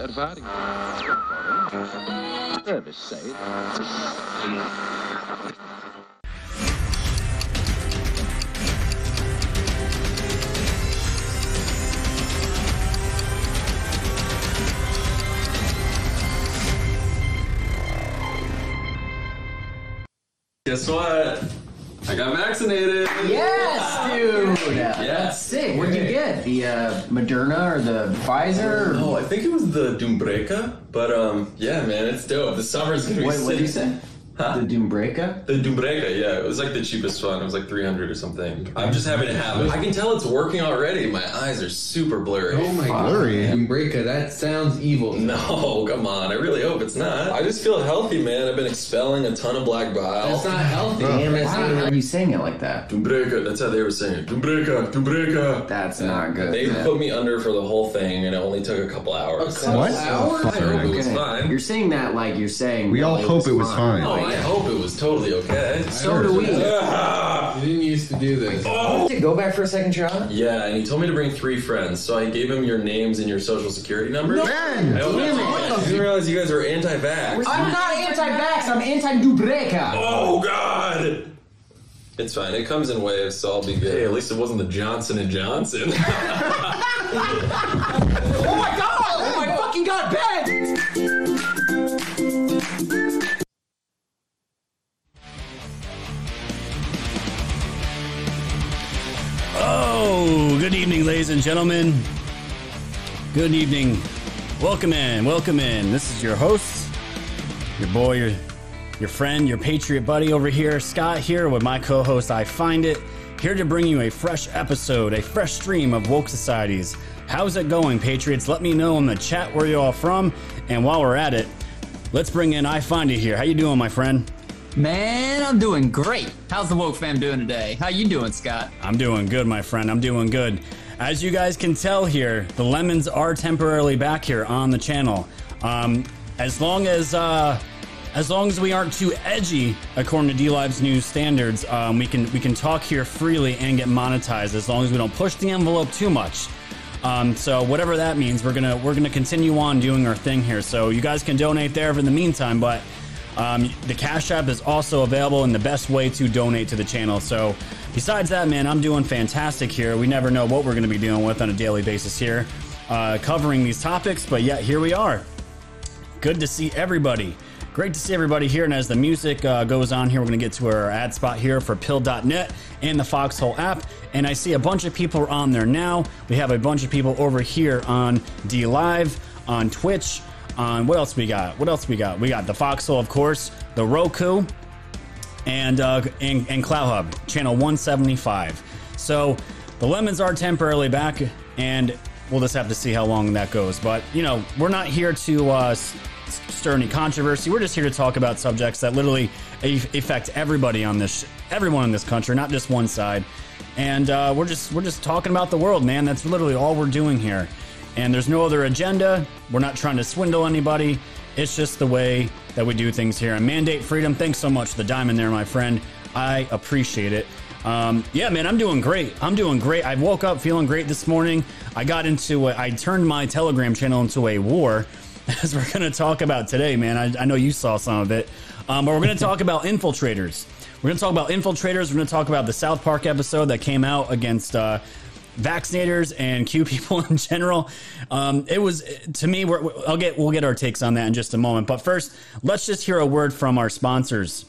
grote ervaring. Service say. Guess what? I got vaccinated. Yes, dude. Yes. Sick. What did you get? The uh, Moderna or the Pfizer? Oh, I think it was the Dumbreka, but um, yeah, man, it's dope. The summer's gonna be Wait, sick. what did you say? Huh? The Doombreka? The Dumbreka, yeah, it was like the cheapest one. It was like 300 or something. I'm just happy to have it. I can tell it's working already. My eyes are super blurry. Oh my god. Blurry. Breaker, that sounds evil. No, come on. I really hope it's not. I just feel healthy, man. I've been expelling a ton of black bile. That's not healthy. Oh. That's Why not are you saying it like that? Dumbreka, that's how they were saying it. Dumbreka, Dumbreka. That's not good. They put me under for the whole thing, and it only took a couple hours. A couple What? hours? Oh, I hope it was fine. You're saying that like you're saying. We all hope it was fine. Oh, I hope it was totally okay. So do we. You didn't used to do this. Oh. Did it go back for a second shot? Yeah, and he told me to bring three friends, so I gave him your names and your social security number. Ben! I don't know. I didn't realize you guys were anti-vax. I'm not anti-vax. I'm anti-Dubreka. Oh God! It's fine. It comes in waves, so I'll be good. Hey, at least it wasn't the Johnson and Johnson. Oh my god! Oh my fucking god, Ben! Oh, good evening, ladies and gentlemen. Good evening. Welcome in, welcome in. This is your host, your boy, your your friend, your patriot buddy over here, Scott here with my co-host I Find It, here to bring you a fresh episode, a fresh stream of woke societies. How's it going, patriots? Let me know in the chat where you're all from, and while we're at it, let's bring in I Find It here. How you doing, my friend? Man, I'm doing great. How's the woke fam doing today? How you doing, Scott? I'm doing good, my friend. I'm doing good. As you guys can tell here, the lemons are temporarily back here on the channel. Um, as long as uh, as long as we aren't too edgy, according to DLive's new standards, um, we can we can talk here freely and get monetized. As long as we don't push the envelope too much. Um, so whatever that means, we're gonna we're gonna continue on doing our thing here. So you guys can donate there for the meantime, but um, the Cash App is also available and the best way to donate to the channel. So, besides that, man, I'm doing fantastic here. We never know what we're going to be dealing with on a daily basis here, uh, covering these topics, but yet here we are. Good to see everybody. Great to see everybody here. And as the music uh, goes on here, we're going to get to our ad spot here for pilled.net and the Foxhole app. And I see a bunch of people are on there now. We have a bunch of people over here on DLive, on Twitch, on what else we got? What else we got? We got the Foxhole, of course, the Roku, and uh, and, and Cloud Hub, channel 175. So the lemons are temporarily back, and we'll just have to see how long that goes. But you know, we're not here to uh, stir any controversy. We're just here to talk about subjects that literally affect everybody on this, everyone in this country, not just one side. And uh, we're just we're just talking about the world, man. That's literally all we're doing here. And there's no other agenda. We're not trying to swindle anybody. It's just the way that we do things here. And mandate freedom. Thanks so much, the diamond there, my friend. I appreciate it. Um, yeah, man, I'm doing great. I'm doing great. I woke up feeling great this morning. I got into a, I turned my Telegram channel into a war, as we're going to talk about today, man. I, I know you saw some of it. Um, but we're going to talk about infiltrators. We're going to talk about infiltrators. We're going to talk about the South Park episode that came out against uh, vaccinators and Q people in general. Um, it was to me. I'll get we'll get our takes on that in just a moment. But first, let's just hear a word from our sponsors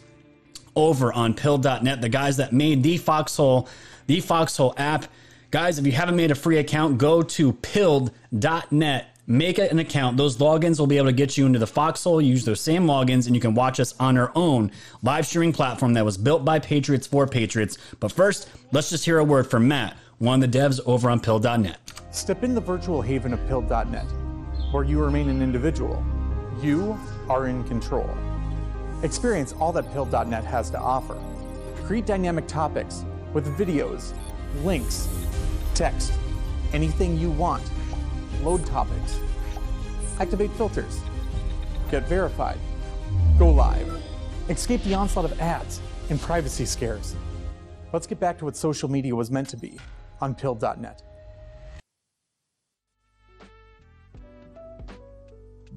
over on pilled.net, the guys that made the Foxhole, the Foxhole app. Guys, if you haven't made a free account, go to pilled.net. Make an account. Those logins will be able to get you into the Foxhole. Use those same logins, and you can watch us on our own live streaming platform that was built by Patriots for Patriots. But first, let's just hear a word from Matt, one of the devs over on pilled.net. Step in the virtual haven of pilled.net, where you remain an individual. You are in control. Experience all that pilled.net has to offer. Create dynamic topics with videos, links, text, anything you want. Load topics. Activate filters. Get verified. Go live. Escape the onslaught of ads and privacy scares. Let's get back to what social media was meant to be on pilled.net.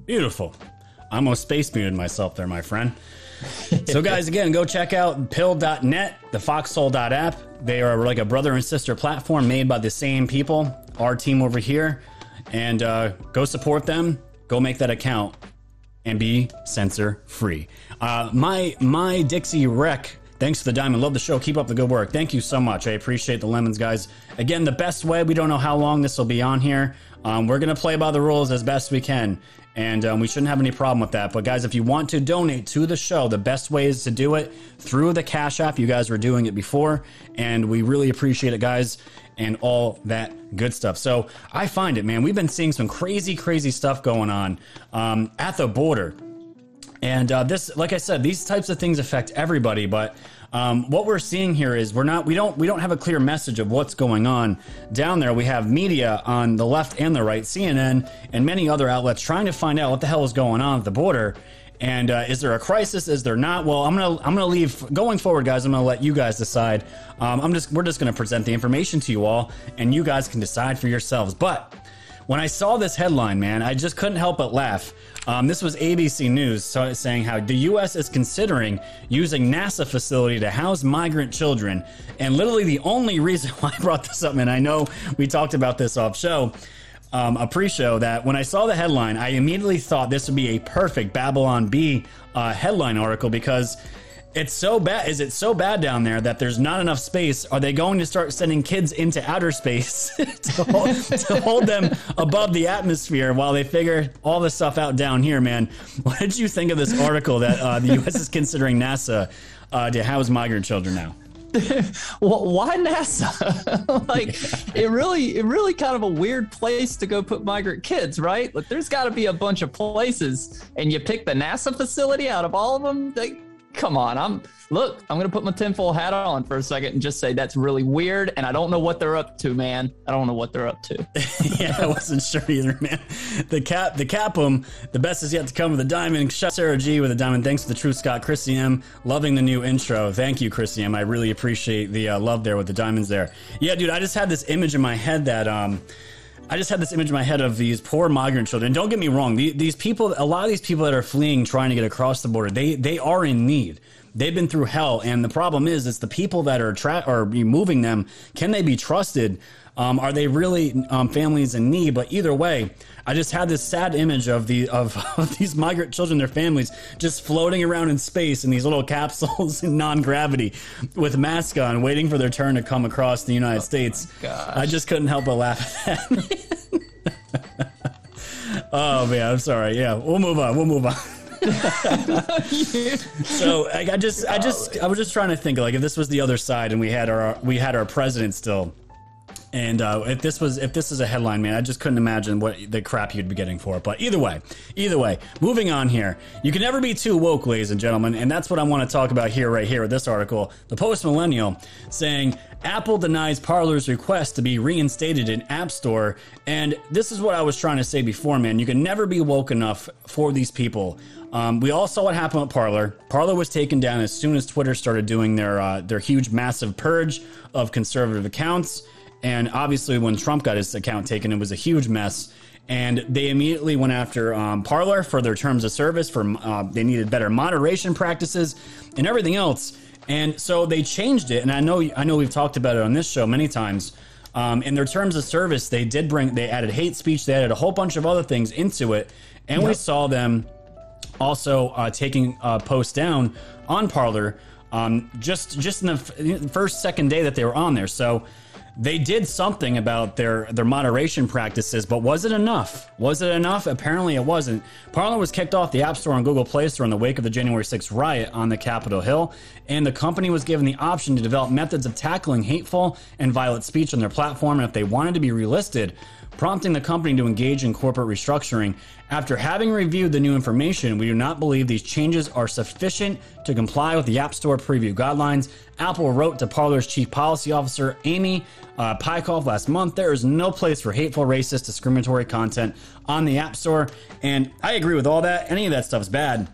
Beautiful. I almost space muted myself there, my friend. so, guys, again, go check out pilled.net, the foxhole.app. They are like a brother and sister platform made by the same people, our team over here. And uh, go support them. Go make that account and be censor free. Uh, my my Dixie Rec. Thanks for the diamond. Love the show. Keep up the good work. Thank you so much. I appreciate the lemons, guys. Again, the best way. We don't know how long this will be on here. Um, we're gonna play by the rules as best we can, and um, we shouldn't have any problem with that. But guys, if you want to donate to the show, the best way is to do it through the Cash App. You guys were doing it before, and we really appreciate it, guys and all that good stuff. So I find it, man. We've been seeing some crazy, crazy stuff going on um, at the border. And uh, this, like I said, these types of things affect everybody. But um, what we're seeing here is we're not, we don't, we don't have a clear message of what's going on down there. We have media on the left and the right, CNN and many other outlets trying to find out what the hell is going on at the border. And uh, is there a crisis? Is there not? Well, I'm gonna I'm gonna leave going forward, guys. I'm gonna let you guys decide. Um, I'm just we're just gonna present the information to you all, and you guys can decide for yourselves. But when I saw this headline, man, I just couldn't help but laugh. Um, this was ABC News saying how the U.S. is considering using NASA facility to house migrant children, and literally the only reason why I brought this up, and I know we talked about this off show um, a pre-show that when I saw the headline, I immediately thought this would be a perfect Babylon Bee uh, headline article because it's so bad. Is it so bad down there that there's not enough space? Are they going to start sending kids into outer space to, hold, to hold them above the atmosphere while they figure all this stuff out down here? Man, what did you think of this article that uh, the U.S. is considering NASA uh, to house migrant children now? why NASA? like it really, it really kind of a weird place to go put migrant kids, right? Like there's got to be a bunch of places, and you pick the NASA facility out of all of them. Like, come on, I'm look, I'm gonna put my tinfoil hat on for a second and just say that's really weird, and I don't know what they're up to, man. I don't know what they're up to. yeah, I wasn't sure either, man. The cap, the capum, the best is yet to come with a diamond. Shut Sarah G with a diamond. Thanks to the True Scott, Chrissy M. Loving the new intro. Thank you, Chrissy M. I really appreciate the uh, love there with the diamonds there. Yeah, dude, I just had this image in my head that um. I just had this image in my head of these poor migrant children. Don't get me wrong; these people, a lot of these people that are fleeing, trying to get across the border, they they are in need they've been through hell. And the problem is, it's the people that are tra- are moving them. Can they be trusted? Um, are they really um, families in need? But either way, I just had this sad image of the of, of, these migrant children, their families, just floating around in space in these little capsules in non gravity with masks on, waiting for their turn to come across the United oh States. I just couldn't help but laugh at that. oh man, I'm sorry. Yeah, we'll move on. We'll move on. so I, I just, I just, I was just trying to think like if this was the other side and we had our, we had our president still, and uh, if this was if this is a headline, man, I just couldn't imagine what the crap you'd be getting for it. But either way, either way, moving on here. You can never be too woke, ladies and gentlemen, and that's what I want to talk about here, right here with this article. The Post Millennial saying Apple denies Parler's request to be reinstated in App Store, and this is what I was trying to say before, man. You can never be woke enough for these people. Um, we all saw what happened with Parler. Parler was taken down as soon as Twitter started doing their uh, their huge, massive purge of conservative accounts. And obviously, when Trump got his account taken, it was a huge mess. And they immediately went after um, Parler for their terms of service. For uh, they needed better moderation practices and everything else. And so they changed it. And I know I know we've talked about it on this show many times. Um, in their terms of service, they did bring they added hate speech. They added a whole bunch of other things into it, and yep. we saw them also uh, taking uh, posts down on Parler um, just just in the f- first second day that they were on there. So they did something about their their moderation practices, but was it enough? Was it enough? Apparently, it wasn't. Parler was kicked off the App Store and Google Play Store in the wake of the January 6th riot on the Capitol Hill, and the company was given the option to develop methods of tackling hateful and violent speech on their platform, and if they wanted to be relisted, prompting the company to engage in corporate restructuring. After having reviewed the new information, we do not believe these changes are sufficient to comply with the App Store preview guidelines. Apple wrote to Parler's chief policy officer, Amy uh, Peikoff, last month there is no place for hateful, racist, discriminatory content on the App Store. And I agree with all that. Any of that stuff is bad.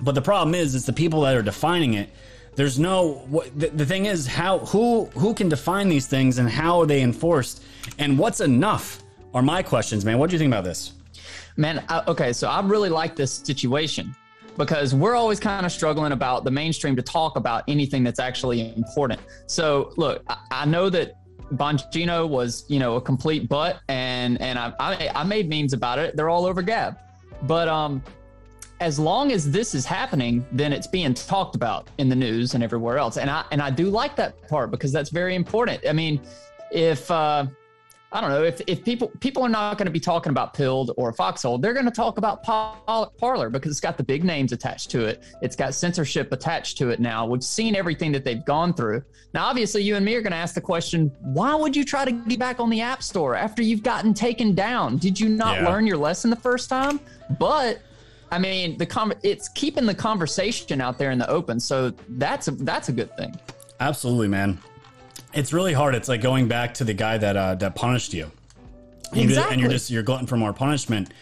But the problem is, it's the people that are defining it. There's no. The, the thing is, how who who can define these things and how are they enforced and what's enough? Are my questions, man. What do you think about this? Man, I, okay, so I really like this situation because we're always kind of struggling about the mainstream to talk about anything that's actually important. So, look, I, I know that Bongino was, you know, a complete butt, and and I, I I made memes about it. They're all over Gab, but um, as long as this is happening, then it's being talked about in the news and everywhere else. And I and I do like that part because that's very important. I mean, if uh, I don't know if, if people people are not going to be talking about Pilled or Foxhole, they're going to talk about Parler because it's got the big names attached to it. It's got censorship attached to it now. We've seen everything that they've gone through. Now, obviously, you and me are going to ask the question: Why would you try to get back on the App Store after you've gotten taken down? Did you not yeah. learn your lesson the first time? But I mean, the con- it's keeping the conversation out there in the open, so that's a, that's a good thing. Absolutely, man. It's really hard. It's like going back to the guy that uh, that punished you. Exactly. and you're just you're glutton for more punishment.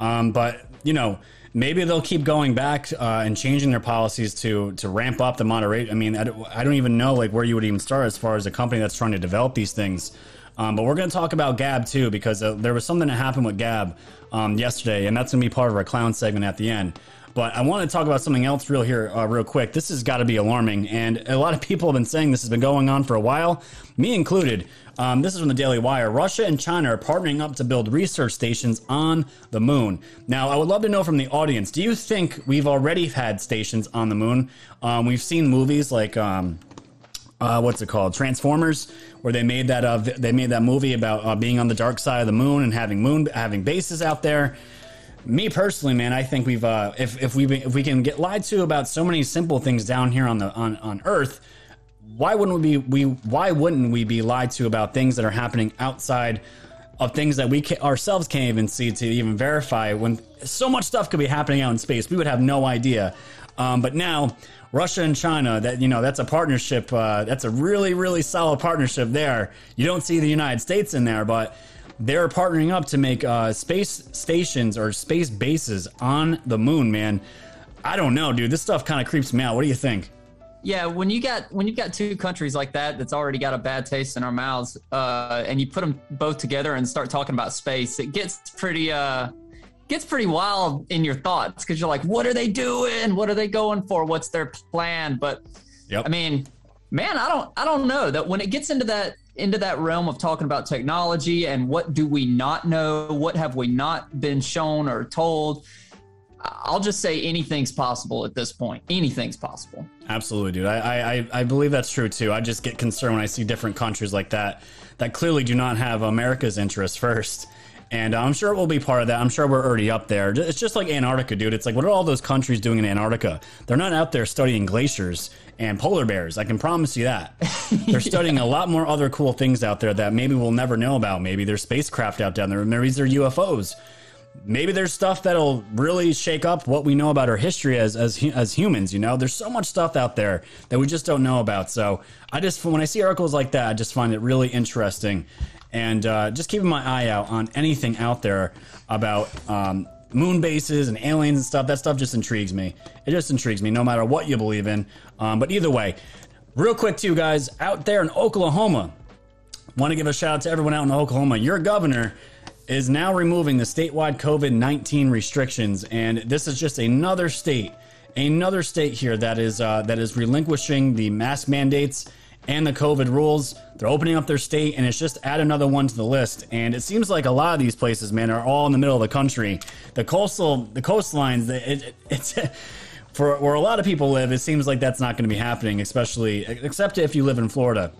Um, but you know, maybe they'll keep going back uh, and changing their policies to to ramp up the moderate. I mean, I don't, I don't even know like where you would even start as far as a company that's trying to develop these things. Um, but we're going to talk about Gab too because uh, there was something that happened with Gab um, yesterday, and that's going to be part of our clown segment at the end. But I want to talk about something else real here, uh, real quick. This has got to be alarming, and a lot of people have been saying this has been going on for a while, me included. Um, this is from the Daily Wire. Russia and China are partnering up to build research stations on the moon. Now, I would love to know from the audience: Do you think we've already had stations on the moon? Um, we've seen movies like. Um, uh, what's it called? Transformers, where they made that uh, they made that movie about uh, being on the dark side of the moon and having moon having bases out there me personally, man, I think we've uh, if if we if we can get lied to about so many simple things down here on the on on Earth, why wouldn't we be we why wouldn't we be lied to about things that are happening outside of things that we can, ourselves can't even see to even verify when so much stuff could be happening out in space? We would have no idea. Um, but now russia and china that you know that's a partnership uh, that's a really really solid partnership there. You don't see the united states in there but they're partnering up to make uh, space stations or space bases on the moon, man. I don't know, dude. This stuff kind of creeps me out. What do you think? Yeah, when you got when you've got two countries like that that's already got a bad taste in our mouths, uh, and you put them both together and start talking about space, it gets pretty uh, gets pretty wild in your thoughts because you're like, what are they doing? What are they going for? What's their plan? But yep. I mean, man, I don't I don't know that when it gets into that into that realm of talking about technology and what do we not know, what have we not been shown or told. I'll just say anything's possible at this point. Anything's possible. Absolutely, dude. I, I I believe that's true too. I just get concerned when I see different countries like that that clearly do not have America's interests first. And I'm sure it will be part of that. I'm sure we're already up there. It's just like Antarctica, dude. It's like, what are all those countries doing in Antarctica? They're not out there studying glaciers and polar bears. I can promise you that. They're studying a lot more other cool things out there that maybe we'll never know about. Maybe there's spacecraft out down there. Maybe there's UFOs. Maybe there's stuff that'll really shake up what we know about our history as as as humans. You know, there's so much stuff out there that we just don't know about. So I just when I see articles like that, I just find it really interesting and uh, just keeping my eye out on anything out there about um, moon bases and aliens and stuff. That stuff just intrigues me. It just intrigues me, no matter what you believe in. Um, but either way, real quick, too, guys, out there in Oklahoma, want to give a shout out to everyone out in Oklahoma. Your governor is now removing the statewide COVID 19 restrictions, and this is just another state. Another state here that is uh, that is relinquishing the mask mandates and the COVID rules. They're opening up their state, and it's just add another one to the list. And it seems like a lot of these places, man, are all in the middle of the country. The coastal, the coastlines, it, it, it's. For where a lot of people live, it seems like that's not going to be happening, especially except if you live in Florida.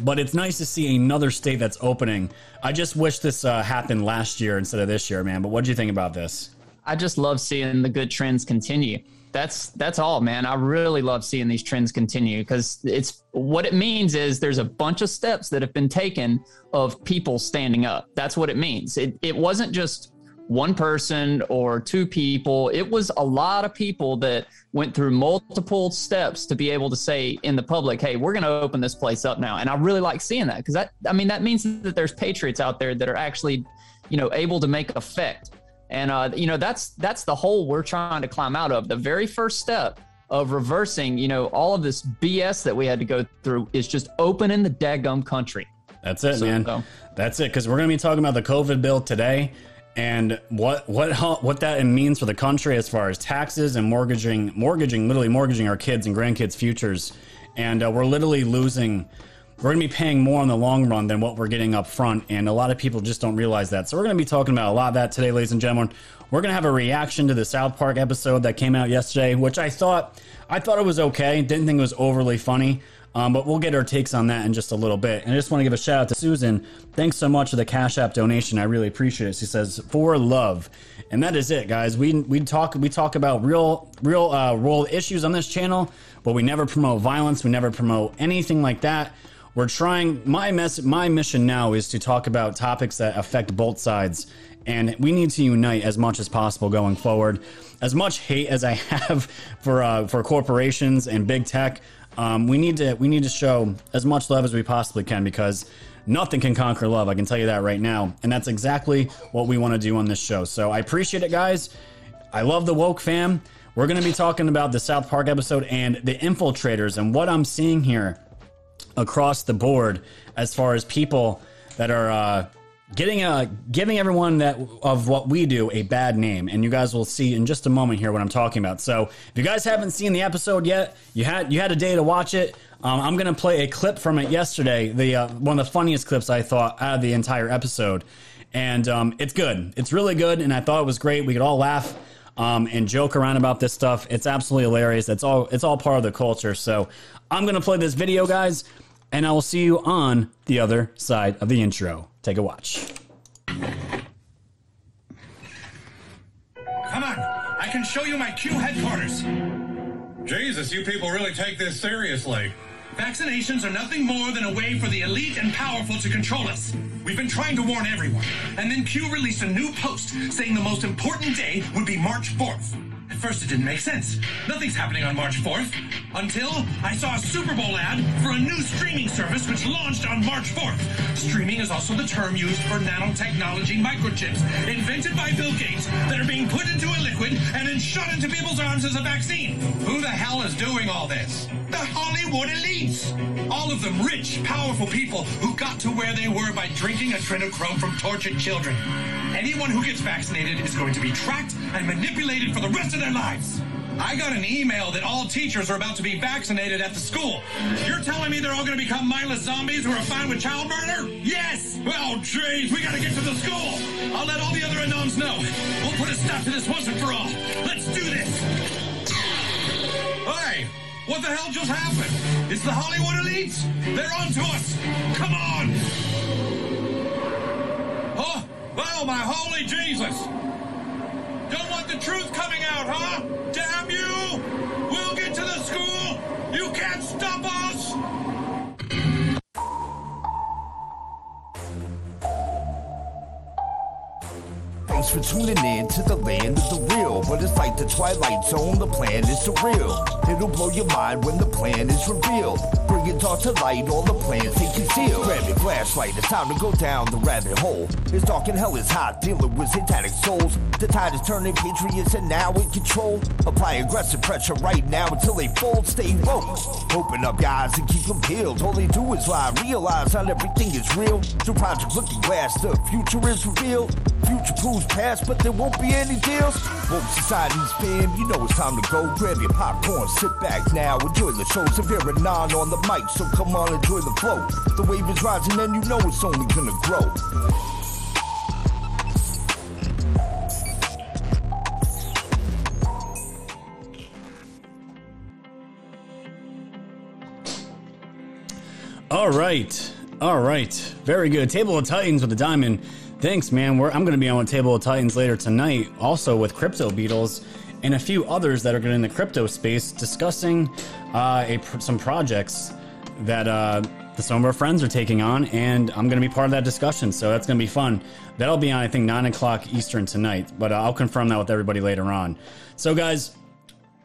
But it's nice to see another state that's opening. I just wish this uh, happened last year instead of this year, man. But what do you think about this? I just love seeing the good trends continue that's that's all man i really love seeing these trends continue because it's what it means is there's a bunch of steps that have been taken of people standing up that's what it means it, it wasn't just one person or two people it was a lot of people that went through multiple steps to be able to say in the public hey we're going to open this place up now and i really like seeing that because that i mean that means that there's patriots out there that are actually you know able to make effect and uh, you know that's that's the hole we're trying to climb out of. The very first step of reversing, you know, all of this BS that we had to go through is just opening the daggum country. That's it, so, man. So. That's it. Because we're going to be talking about the COVID bill today. And what what what that means for the country as far as taxes and mortgaging mortgaging literally mortgaging our kids and grandkids futures. And uh, we're literally losing we're going to be paying more in the long run than what we're getting up front. And a lot of people just don't realize that. So we're going to be talking about a lot of that today ladies and gentlemen. We're going to have a reaction to the south park episode that came out yesterday which i thought i thought it was okay. Didn't think it was overly funny um, but we'll get our takes on that in just a little bit. And I just want to give a shout out to Susan. Thanks so much for the Cash App donation. I really appreciate it. She says for love, and that is it, guys. We we talk we talk about real real uh, world issues on this channel, but we never promote violence. We never promote anything like that. We're trying. My mess. My mission now is to talk about topics that affect both sides, and we need to unite as much as possible going forward. As much hate as I have for uh, for corporations and big tech, um, we need to we need to show as much love as we possibly can because nothing can conquer love. I can tell you that right now, and that's exactly what we want to do on this show. So I appreciate it, guys. I love the woke fam. We're going to be talking about the South Park episode and the infiltrators and what I'm seeing here across the board as far as people that are uh, getting a giving everyone that of what we do a bad name. And you guys will see in just a moment here what i'm talking about. So if you guys haven't seen the episode yet you had you had a day to watch it. Um, i'm going to play a clip from it yesterday the uh, one of the funniest clips i thought out of the entire episode. And um, it's good. It's really good and i thought it was great. We could all laugh um, and joke around about this stuff. It's absolutely hilarious. It's all it's all part of the culture. So i'm going to play this video guys and i will see you on the other side of the intro take a watch Come on, I can show you my Q headquarters. Jesus, you people really take this seriously. Vaccinations are nothing more than a way for the elite and powerful to control us. We've been trying to warn everyone. And then Q released a new post saying the most important day would be March 4th. First, it didn't make sense. Nothing's happening on March 4th. Until I saw a Super Bowl ad for a new streaming service which launched on March 4th. Streaming is also the term used for nanotechnology microchips invented by Bill Gates that are being put into a liquid and then shot into people's arms as a vaccine. Who the hell is doing all this? The Hollywood elites. All of them rich, powerful people who got to where they were by drinking a adrenochrome from tortured children. Anyone who gets vaccinated is going to be tracked and manipulated for the rest of their lives. I got an email that all teachers are about to be vaccinated at the school. You're telling me they're all going to become mindless zombies who are fine with child murder? Yes! Well, jeez, we got to get to the school. I'll let all the other anons know. We'll put a stop to this once and for all. Let's do this. Hey, what the hell just happened? It's the Hollywood elites. They're on to us. Come on. Oh, my holy Jesus. Don't want the truth coming out, huh? Damn you! We'll get to the school! You can't stop us! Thanks for tuning in to the land of the real. But it's like the Twilight Zone, the plan is surreal. It'll blow your mind when the plan is revealed. Bring it all to light, all the plans they conceal. Grab your flashlight, it's time to go down the rabbit hole. It's dark and hell is hot, dealing with satanic souls. The tide is turning, patriots are now in control. Apply aggressive pressure right now until they fold, stay focused. Open up your eyes and keep them peeled. All they do is lie, realize not everything is real. Through Project Looking Glass, the future is revealed. Future proves past, but there won't be any deals. Woke society's fam, you know it's time to go. Grab your popcorn, sit back now, enjoy the show. Severe and non on the mic, so come on, enjoy the flow. The wave is rising, and you know it's only gonna grow. All right. All right. Very good. Table of Titans with the diamond. Thanks, man. We're, I'm going to be on Table of Titans later tonight, also with Crypto Beetles and a few others that are going in the crypto space discussing uh, a, some projects that uh, some of our friends are taking on, and I'm going to be part of that discussion. So that's going to be fun. That'll be on, I think, 9 o'clock Eastern tonight, but I'll confirm that with everybody later on. So, guys,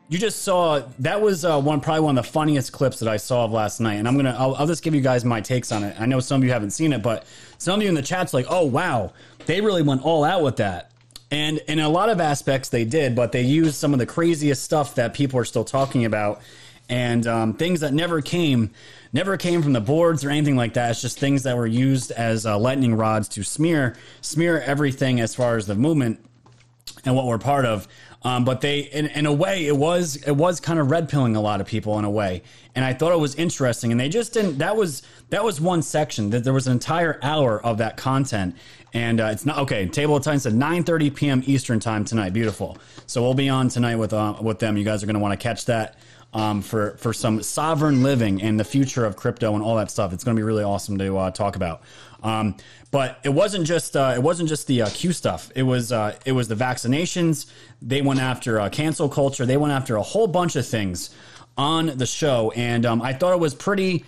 you just saw that was uh, one probably one of the funniest clips that I saw of last night, and I'm gonna I'll, I'll just give you guys my takes on it. I know some of you haven't seen it, but some of you in the chat's like, oh wow, they really went all out with that, and in a lot of aspects they did, but they used some of the craziest stuff that people are still talking about, and um, things that never came, never came from the boards or anything like that. It's just things that were used as uh, lightning rods to smear smear everything as far as the movement and what we're part of. Um, but they, in, in a way, it was it was kind of red pilling a lot of people in a way, and I thought it was interesting. And they just didn't. That was that was one section. That there was an entire hour of that content, and uh, it's not okay. Table of Titans at nine thirty p.m. Eastern time tonight. Beautiful. So we'll be on tonight with uh, with them. You guys are going to want to catch that. Um, for for some sovereign living and the future of crypto and all that stuff, it's going to be really awesome to uh, talk about. Um, but it wasn't just uh, it wasn't just the uh, Q stuff. It was uh, it was the vaccinations. They went after uh, cancel culture. They went after a whole bunch of things on the show, and um, I thought it was pretty.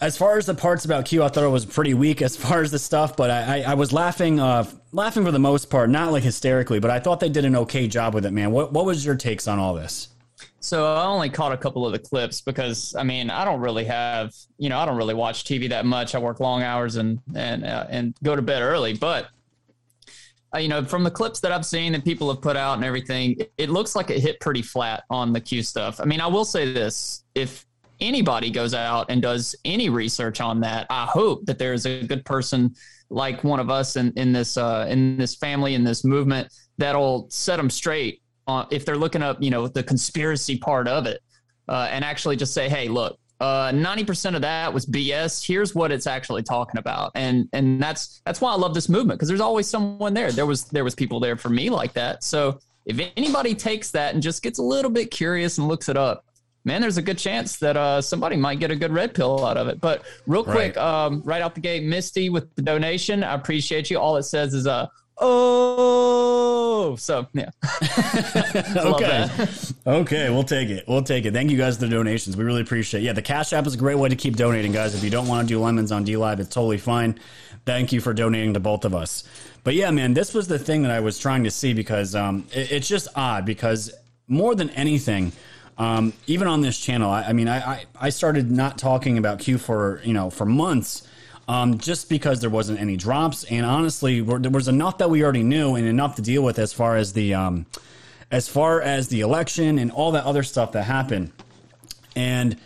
As far as the parts about Q, I thought it was pretty weak as far as the stuff, but I, I, I was laughing, uh, laughing for the most part, not like hysterically, but I thought they did an okay job with it, man. What what was your takes on all this? So I only caught a couple of the clips because I mean I don't really have you know I don't really watch TV that much. I work long hours and and uh, and go to bed early. But uh, you know from the clips that I've seen that people have put out and everything, it, it looks like it hit pretty flat on the Q stuff. I mean I will say this: if anybody goes out and does any research on that, I hope that there's a good person like one of us in in this uh, in this family in this movement that'll set them straight uh, if they're looking up, you know, the conspiracy part of it, uh, and actually just say, hey, look, uh, ninety percent of that was BS. Here's what it's actually talking about, and and that's that's why I love this movement because there's always someone there. There was there was people there for me like that. So if anybody takes that and just gets a little bit curious and looks it up, man, there's a good chance that uh, somebody might get a good red pill out of it. But real quick, right. Um, right out the gate, Misty with the donation, I appreciate you. All it says is uh, oh so yeah. Okay. okay we'll take it. We'll take it. Thank you guys for the donations. We really appreciate it. yeah the cash app is a great way to keep donating guys. If you don't want to do lemons on DLive it's totally fine. Thank you for donating to both of us. But yeah man this was the thing that i was trying to see because um, it, it's just odd because more than anything um, even on this channel I, I mean I, I i started not talking about q for you know for months um, just because there wasn't any drops. And honestly, there was enough that we already knew and enough to deal with as far as the um, as far as the election and all that other stuff that happened. And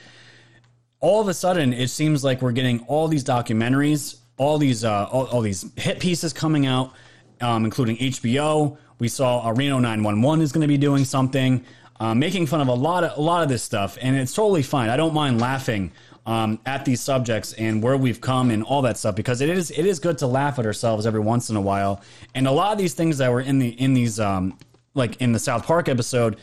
all of a sudden, it seems like we're getting all these documentaries, all these uh, all, all these hit pieces coming out, um, including HBO. We saw uh, Reno 911 is going to be doing something. Uh, making fun of a lot of a lot of this stuff, and it's totally fine. I don't mind laughing um, at these subjects and where we've come and all that stuff because it is it is good to laugh at ourselves every once in a while. And a lot of these things that were in the in these um, like in the South Park episode,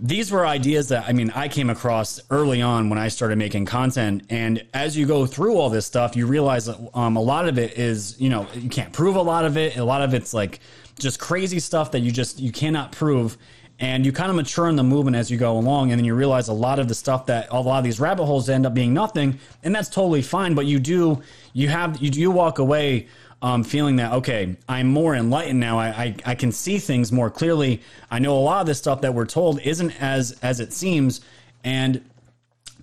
these were ideas that I mean I came across early on when I started making content. And as you go through all this stuff, you realize that um, a lot of it is you know you can't prove a lot of it. A lot of it's like just crazy stuff that you just you cannot prove and you kind of mature in the movement as you go along and then you realize a lot of the stuff that a lot of these rabbit holes end up being nothing and that's totally fine but you do you have you do walk away um, feeling that okay i'm more enlightened now. I, I, I can see things more clearly. I know a lot of this stuff that we're told isn't as as it seems and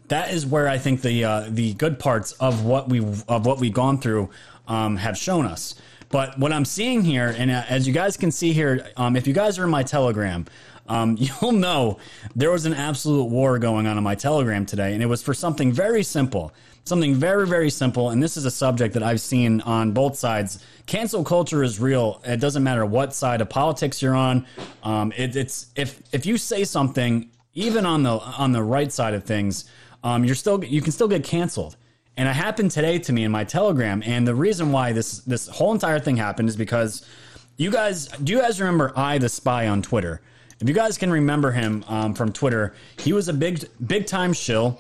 that is where i think the uh, the good parts of what we of what we've gone through um, have shown us. But what i'm seeing here and uh, as you guys can see here um, if you guys are in my telegram um, you'll know there was an absolute war going on in my Telegram today, and it was for something very simple. Something very, very simple. And this is a subject that I've seen on both sides. Cancel culture is real. It doesn't matter what side of politics you're on. Um, it, it's if if you say something, even on the on the right side of things, um, you're still you can still get canceled. And it happened today to me in my Telegram. And the reason why this this whole entire thing happened is because you guys do you guys remember I the Spy on Twitter? If you guys can remember him um, from Twitter, he was a big, big time shill.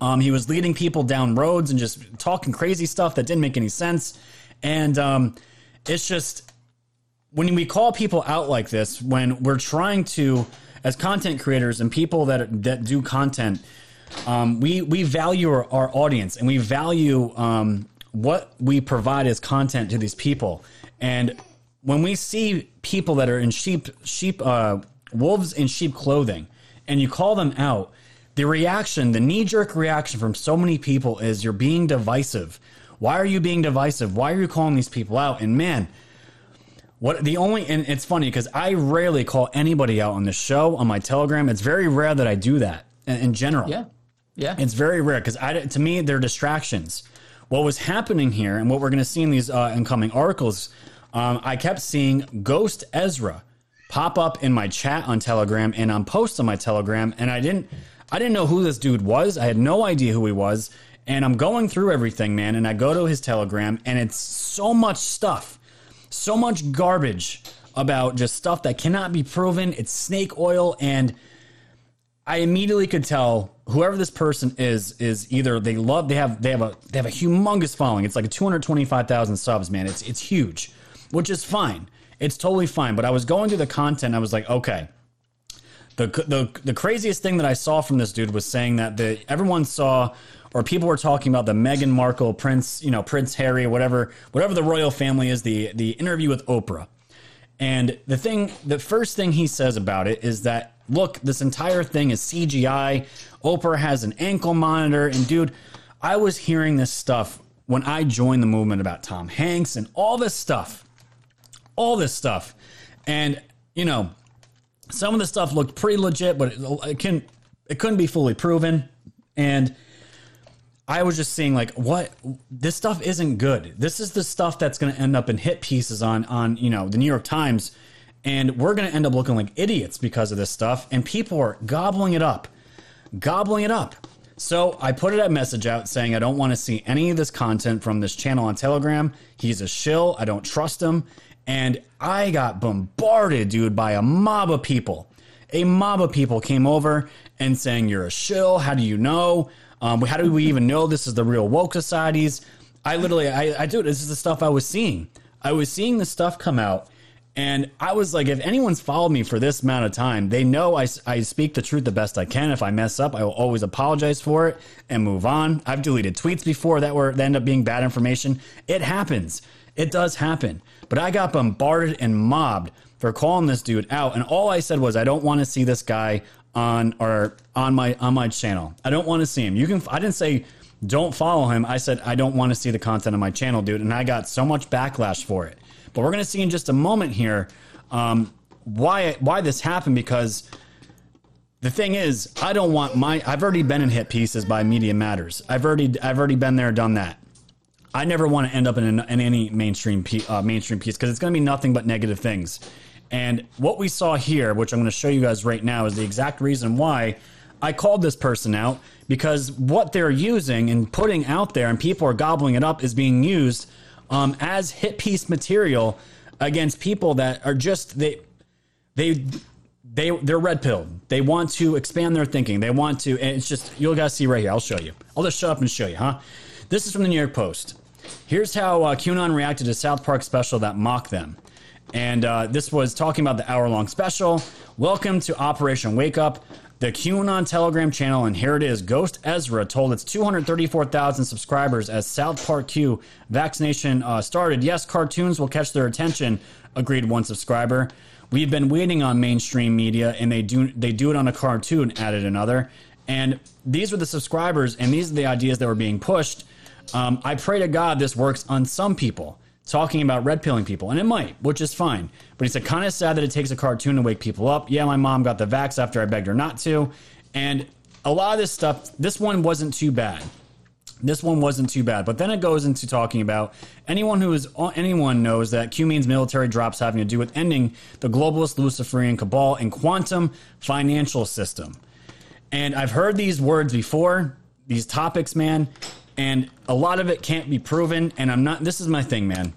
Um, he was leading people down roads and just talking crazy stuff that didn't make any sense. And um, it's just when we call people out like this, when we're trying to, as content creators and people that that do content, um, we we value our, our, audience and we value um, what we provide as content to these people. And when we see people that are in sheep sheep uh, wolves in sheep clothing and you call them out the reaction the knee-jerk reaction from so many people is you're being divisive why are you being divisive why are you calling these people out and man what the only and it's funny because i rarely call anybody out on the show on my telegram it's very rare that i do that in, in general. Yeah. Yeah. It's very rare because to me, they're distractions. What was happening here and what we're going to see in these uh, incoming articles, um, I kept seeing Ghost Ezra pop up in my chat on Telegram and on posts on my Telegram, and I didn't, I didn't know who this dude was. I had no idea who he was, and I'm going through everything, man. And I go to his Telegram, and it's so much stuff, so much garbage about just stuff that cannot be proven. It's snake oil and I immediately could tell whoever this person is is either they love they have they have a they have a humongous following. It's like 225,000 subs, man. It's it's huge, which is fine. It's totally fine. But I was going through the content. I was like, okay. The, the the craziest thing that I saw from this dude was saying that the everyone saw or people were talking about the Meghan Markle, Prince, you know, Prince Harry, whatever whatever the royal family is, the the interview with Oprah. And the thing, the first thing he says about it is that look, this entire thing is CGI. Oprah has an ankle monitor. And dude, I was hearing this stuff when I joined the movement about Tom Hanks and all this stuff. All this stuff. And, you know, some of the stuff looked pretty legit, but it, it can it couldn't be fully proven. And I was just seeing like what this stuff isn't good. This is the stuff that's going to end up in hit pieces on on, you know, the New York Times and we're going to end up looking like idiots because of this stuff. And people are gobbling it up, gobbling it up. So I put a message out saying I don't want to see any of this content from this channel on Telegram. He's a shill. I don't trust him. And I got bombarded, dude, by a mob of people. A mob of people came over and saying, You're a shill. How do you know? Um, how do we even know this is the real woke societies? I literally, I, I do. This is the stuff I was seeing. I was seeing the stuff come out and I was like, if anyone's followed me for this amount of time, they know I, I speak the truth the best I can. If I mess up, I will always apologize for it and move on. I've deleted tweets before that were that end up being bad information. It happens. It does happen. But I got bombarded and mobbed for calling this dude out, and all I said was, I don't want to see this guy on or on my on my channel. I don't want to see him. You can. I didn't say don't follow him. I said I don't want to see the content on my channel, dude, and I got so much backlash for it. But we're going to see in just a moment here um, why why this happened because the thing is, I don't want my. I've already been in hit pieces by Media Matters. I've already I've already been there, done that. I never want to end up in, an, in any mainstream uh, mainstream piece because it's going to be nothing but negative things. And what we saw here, which I'm going to show you guys right now, is the exact reason why I called this person out because what they're using and putting out there, and people are gobbling it up, is being used um, as hit piece material against people that are just they they they they're red pilled. They want to expand their thinking. They want to, and it's just you'll guys see right here. I'll show you. I'll just shut up and show you, huh? This is from the New York Post. Here's how uh, QAnon reacted to South Park special that mocked them. And uh, this was talking about the hour long special. Welcome to Operation Wake Up the QAnon Telegram channel, and here it is. Ghost Ezra told its 234,000 subscribers as South Park Q vaccination uh, started. Yes, cartoons will catch their attention, agreed one subscriber. We've been waiting on mainstream media, and they do they do it on a cartoon. Added another, and these were the subscribers, and these are the ideas that were being pushed. Um, I pray to God this works on some people talking about red pilling people, and it might, which is fine. But he said, kind of sad that it takes a cartoon to wake people up. Yeah, my mom got the vax after I begged her not to. And a lot of this stuff, this one wasn't too bad. This one wasn't too bad. But then it goes into talking about anyone who is anyone knows that Q means military drops having to do with ending the globalist Luciferian cabal and quantum financial system. And I've heard these words before, these topics, man, and a lot of it can't be proven. And I'm not. This is my thing, man.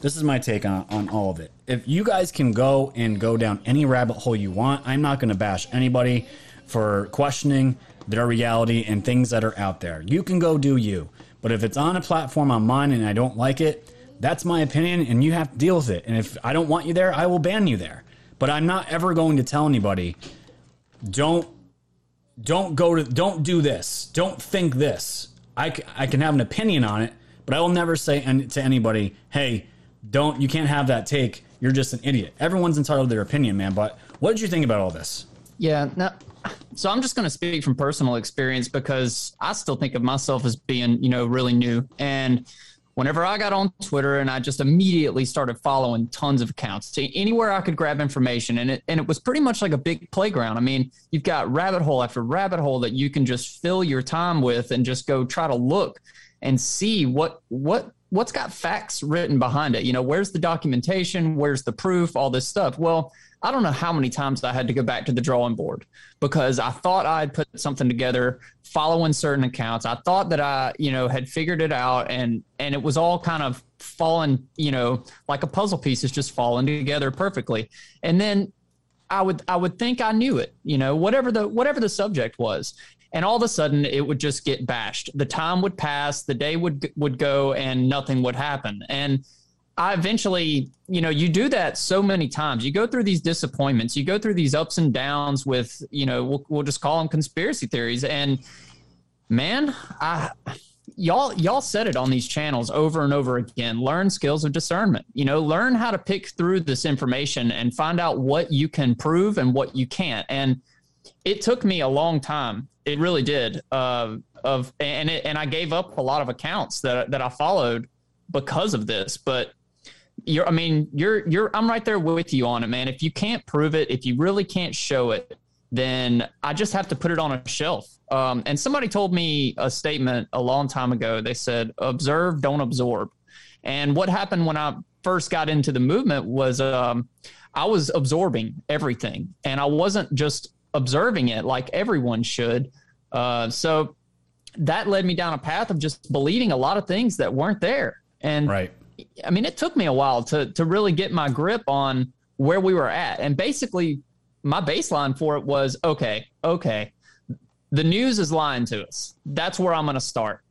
This is my take on, on all of it. If you guys can go and go down any rabbit hole you want, I'm not going to bash anybody for questioning their reality and things that are out there. You can go do you. But if it's on a platform on mine and I don't like it, that's my opinion and you have to deal with it. And if I don't want you there, I will ban you there. But I'm not ever going to tell anybody, don't don't go to don't do this. Don't think this. I, I can have an opinion on it, but I will never say to anybody, hey, don't, you can't have that take. You're just an idiot. Everyone's entitled to their opinion, man. But what did you think about all this? Yeah. Now, so I'm just going to speak from personal experience because I still think of myself as being, you know, really new. And whenever I got on Twitter and I just immediately started following tons of accounts to anywhere I could grab information. And it, and it was pretty much like a big playground. I mean, you've got rabbit hole after rabbit hole that you can just fill your time with and just go try to look and see what, what, what's got facts written behind it. You know, where's the documentation? Where's the proof? All this stuff. Well, I don't know how many times I had to go back to the drawing board because I thought I had put something together following certain accounts. I thought that I, you know, had figured it out and and it was all kind of falling, you know, like a puzzle piece is just falling together perfectly. And then I would I would think I knew it, you know, whatever the whatever the subject was. And all of a sudden it would just get bashed. The time would pass, the day would would go and nothing would happen. And I eventually, you know, you do that so many times. You go through these disappointments, you go through these ups and downs with, you know, we'll, we'll just call them conspiracy theories. And man, I, y'all, y'all said it on these channels over and over again. Learn skills of discernment. You know, learn how to pick through this information and find out what you can prove and what you can't. And it took me a long time. It really did. Uh, of and it, and I gave up a lot of accounts that that I followed because of this, but you're i mean you're you're i'm right there with you on it man. If you can't prove it if you really can't show it then i just have to put it on a shelf. Um, and somebody told me a statement a long time ago. They said observe don't absorb. And what happened when i first got into the movement was um, i was absorbing everything and i wasn't just observing it like everyone should. Uh, so that led me down a path of just believing a lot of things that weren't there. And right I mean, it took me a while to to really get my grip on where we were at, and basically, my baseline for it was okay, okay, the news is lying to us. That's where I'm going to start,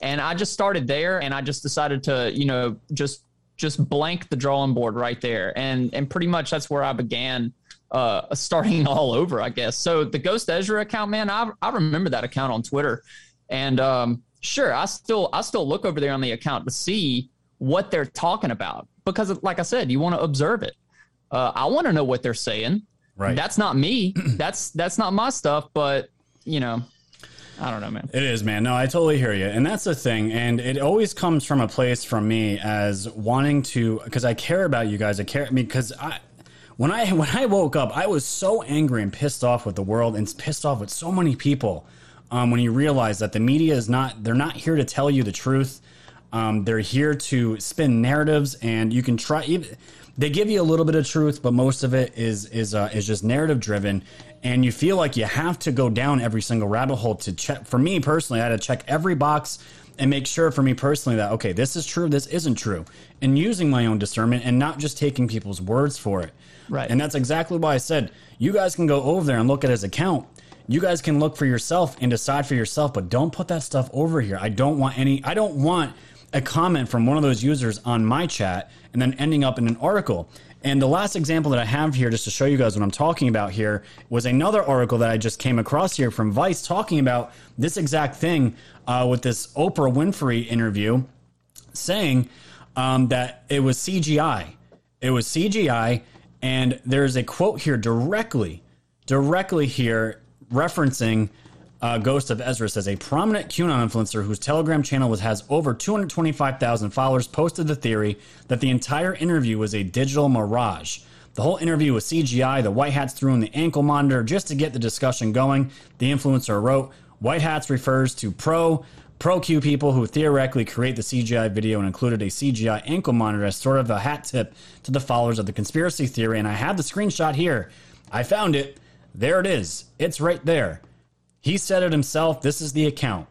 and I just started there, and I just decided to, you know, just just blank the drawing board right there, and and pretty much that's where I began. Uh, starting all over, I guess. So the Ghost Ezra account, man, I I remember that account on Twitter, and um, sure, I still I still look over there on the account to see what they're talking about. Because like i said you want to observe it. Uh, i want to know what they're saying. Right. That's not me. That's that's not my stuff but you know i don't know man. It is man. No i totally hear you. And that's the thing. And it always comes from a place from me as wanting to because i care about you guys. I care I mean, because i when i when i woke up i was so angry and pissed off with the world and pissed off with so many people um, when you realize that the media is not they're not here to tell you the truth um, they're here to spin narratives, and you can try. Even, they give you a little bit of truth, but most of it is is uh, is just narrative driven, and you feel like you have to go down every single rabbit hole to check. For me personally, I had to check every box and make sure for me personally that okay, this is true, this isn't true, and using my own discernment and not just taking people's words for it. Right. And that's exactly why I said you guys can go over there and look at his account. You guys can look for yourself and decide for yourself, but don't put that stuff over here. I don't want any. I don't want a comment from one of those users on my chat and then ending up in an article. And the last example that I have here, just to show you guys what I'm talking about here, was another article that I just came across here from Vice talking about this exact thing uh, with this Oprah Winfrey interview, saying um, that it was CGI. It was CGI, and there's a quote here directly, directly here referencing uh, Ghost of Ezra says a prominent QAnon influencer whose Telegram channel was, has over 225,000 followers posted the theory that the entire interview was a digital mirage. The whole interview was CGI. The white hats threw in the ankle monitor just to get the discussion going. The influencer wrote, "White hats refers to pro." Pro Q people who theoretically create the CGI video and included a CGI ankle monitor as sort of a hat tip to the followers of the conspiracy theory. And I have the screenshot here. I found it. There it is. It's right there. He said it himself. This is the account.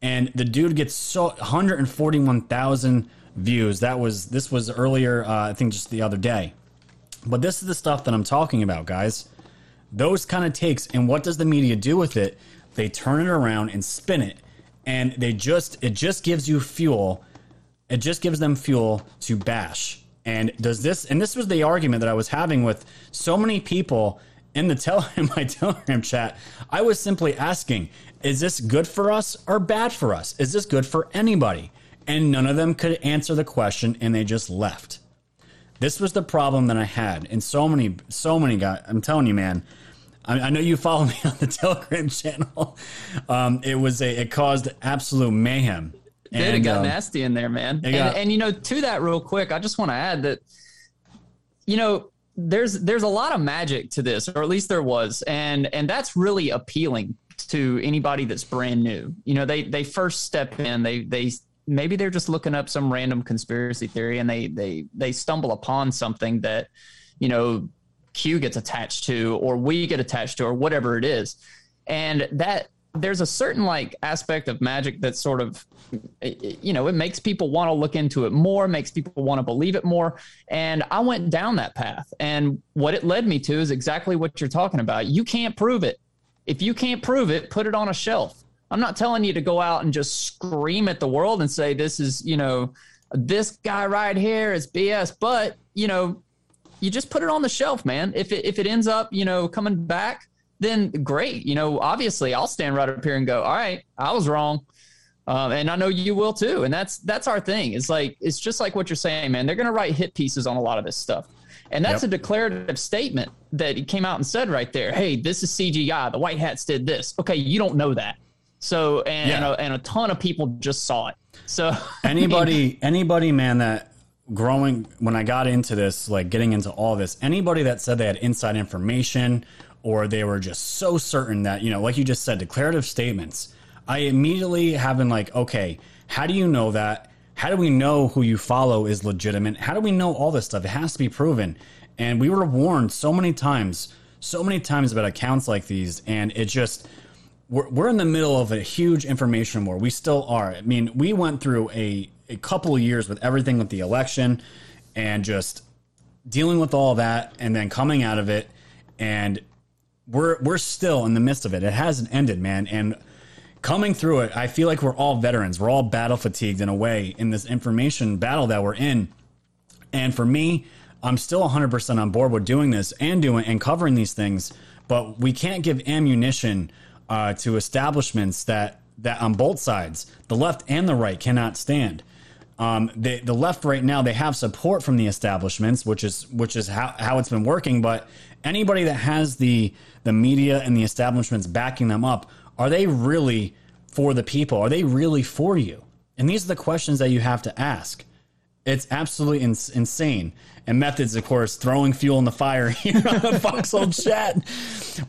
And the dude gets so 141,000 views. That was this was earlier, uh, I think just the other day. But this is the stuff that I'm talking about, guys. Those kind of takes, and what does the media do with it? They turn it around and spin it, and they just it just gives you fuel. It just gives them fuel to bash. And does this? And this was the argument that I was having with so many people in the tel- in my Telegram chat, I was simply asking, is this good for us or bad for us? Is this good for anybody? And none of them could answer the question and they just left. This was the problem that I had. And so many, so many guys, I'm telling you, man, I, I know you follow me on the Telegram channel. Um, it was a, it caused absolute mayhem. Dude, it got um, nasty in there, man. And, got- and you know, to that real quick, I just want to add that, you know, there's there's a lot of magic to this, or at least there was, and and that's really appealing to anybody that's brand new. You know, they they first step in, they they maybe they're just looking up some random conspiracy theory, and they they they stumble upon something that, you know, Q gets attached to, or we get attached to, or whatever it is, and that there's a certain like aspect of magic that sort of you know, it makes people want to look into it more, makes people want to believe it more. And I went down that path. And what it led me to is exactly what you're talking about. You can't prove it. If you can't prove it, put it on a shelf. I'm not telling you to go out and just scream at the world and say, this is, you know, this guy right here is BS. But, you know, you just put it on the shelf, man. If it, if it ends up, you know, coming back, then great. You know, obviously I'll stand right up here and go, all right, I was wrong. Um, and I know you will too. And that's that's our thing. It's like it's just like what you're saying, man. They're going to write hit pieces on a lot of this stuff, and that's Yep. a declarative statement that he came out and said right there. Hey, this is CGI. The White Hats did this. Okay, you don't know that. So and Yeah. a, and a ton of people just saw it. So I mean, anybody anybody man that growing when i got into this like getting into all this anybody that said they had inside information or they were just so certain that you know like you just said declarative statements i immediately have been like okay how do you know that how do we know who you follow is legitimate how do we know all this stuff it has to be proven and we were warned so many times so many times about accounts like these and it just we're, we're in the middle of a huge information war. We still are. I mean, we went through a, a couple of years with everything with the election and just dealing with all that and then coming out of it. And we're, we're still in the midst of it. It hasn't ended, man. And coming through it, I feel like we're all veterans. We're all battle fatigued in a way in this information battle that we're in. And for me, I'm still 100% on board with doing this and doing and covering these things, but we can't give ammunition uh, to establishments that that on both sides, the left and the right, cannot stand. Um, the the left right now they have support from the establishments, which is which is how, how it's been working. But anybody that has the the media and the establishments backing them up, are they really for the people? Are they really for you? And these are the questions that you have to ask. It's absolutely ins- insane. And methods, of course, throwing fuel in the fire here on the Foxhole chat.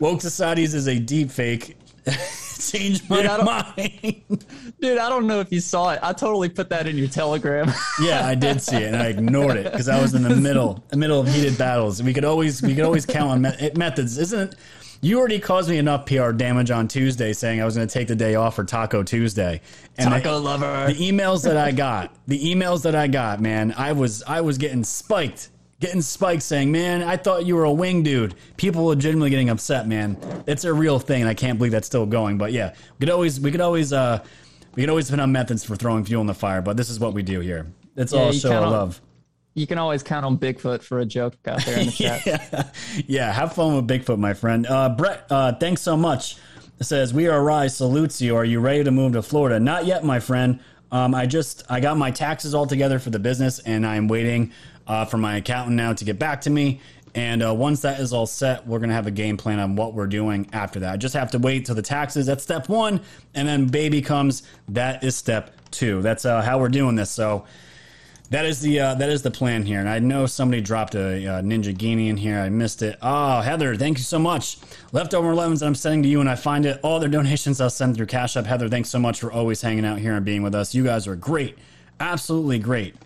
Woke Societies is a deep fake. Change my Dude, mind. dude, I don't know if you saw it. I totally put that in your telegram. yeah, I did see it, and I ignored it because I was in the middle, the middle of heated battles. We could always, we could always count on me- methods, isn't it? You already caused me enough PR damage on Tuesday, saying I was going to take the day off for Taco Tuesday. And the- Taco lover. the emails that I got, the emails that I got, man, I was I was getting spiked, getting spiked, saying, "Man, I thought you were a wing dude." People legitimately getting upset, man. It's a real thing, and I can't believe that's still going. But yeah, we could always we could always uh we could always put on methods for throwing fuel in the fire, but this is what we do here. It's Yeah, all show on- love. You can always count on Bigfoot for a joke out there in the chat. yeah, yeah. Have fun with Bigfoot, my friend. Uh, Brett, uh, thanks so much. It says we are Rise salutes you. Are you ready to move to Florida? Not yet, my friend. Um, I just I got my taxes all together for the business, and I'm waiting uh, for my accountant now to get back to me. And uh, once that is all set, we're gonna have a game plan on what we're doing after that. I just have to wait till the taxes. That's step one, and then baby comes. That is step two. That's uh, how we're doing this. So. That is the uh, that is the plan here, and I know somebody dropped a uh, Ninjaghini in here. I missed it. Oh, Heather, thank you so much. Leftover lemons that I'm sending to you, and I find it. All their donations I'll send through Cash App. Heather, thanks so much for always hanging out here and being with us. You guys are great, absolutely great.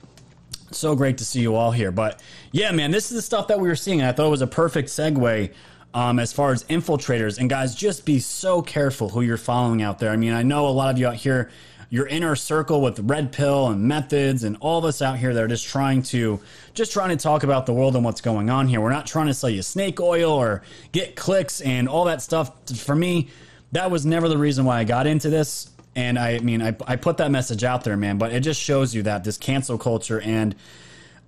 So great to see you all here. But yeah, man, this is the stuff that we were seeing. And I thought it was a perfect segue um, as far as infiltrators. And guys, just be so careful who you're following out there. I mean, I know a lot of you out here, your inner circle with Red Pill and methods and all of us out here that are just trying to just trying to talk about the world and what's going on here. We're not trying to sell you snake oil or get clicks and all that stuff. For me, that was never the reason why I got into this. And I mean, I, I put that message out there, man, but it just shows you that this cancel culture and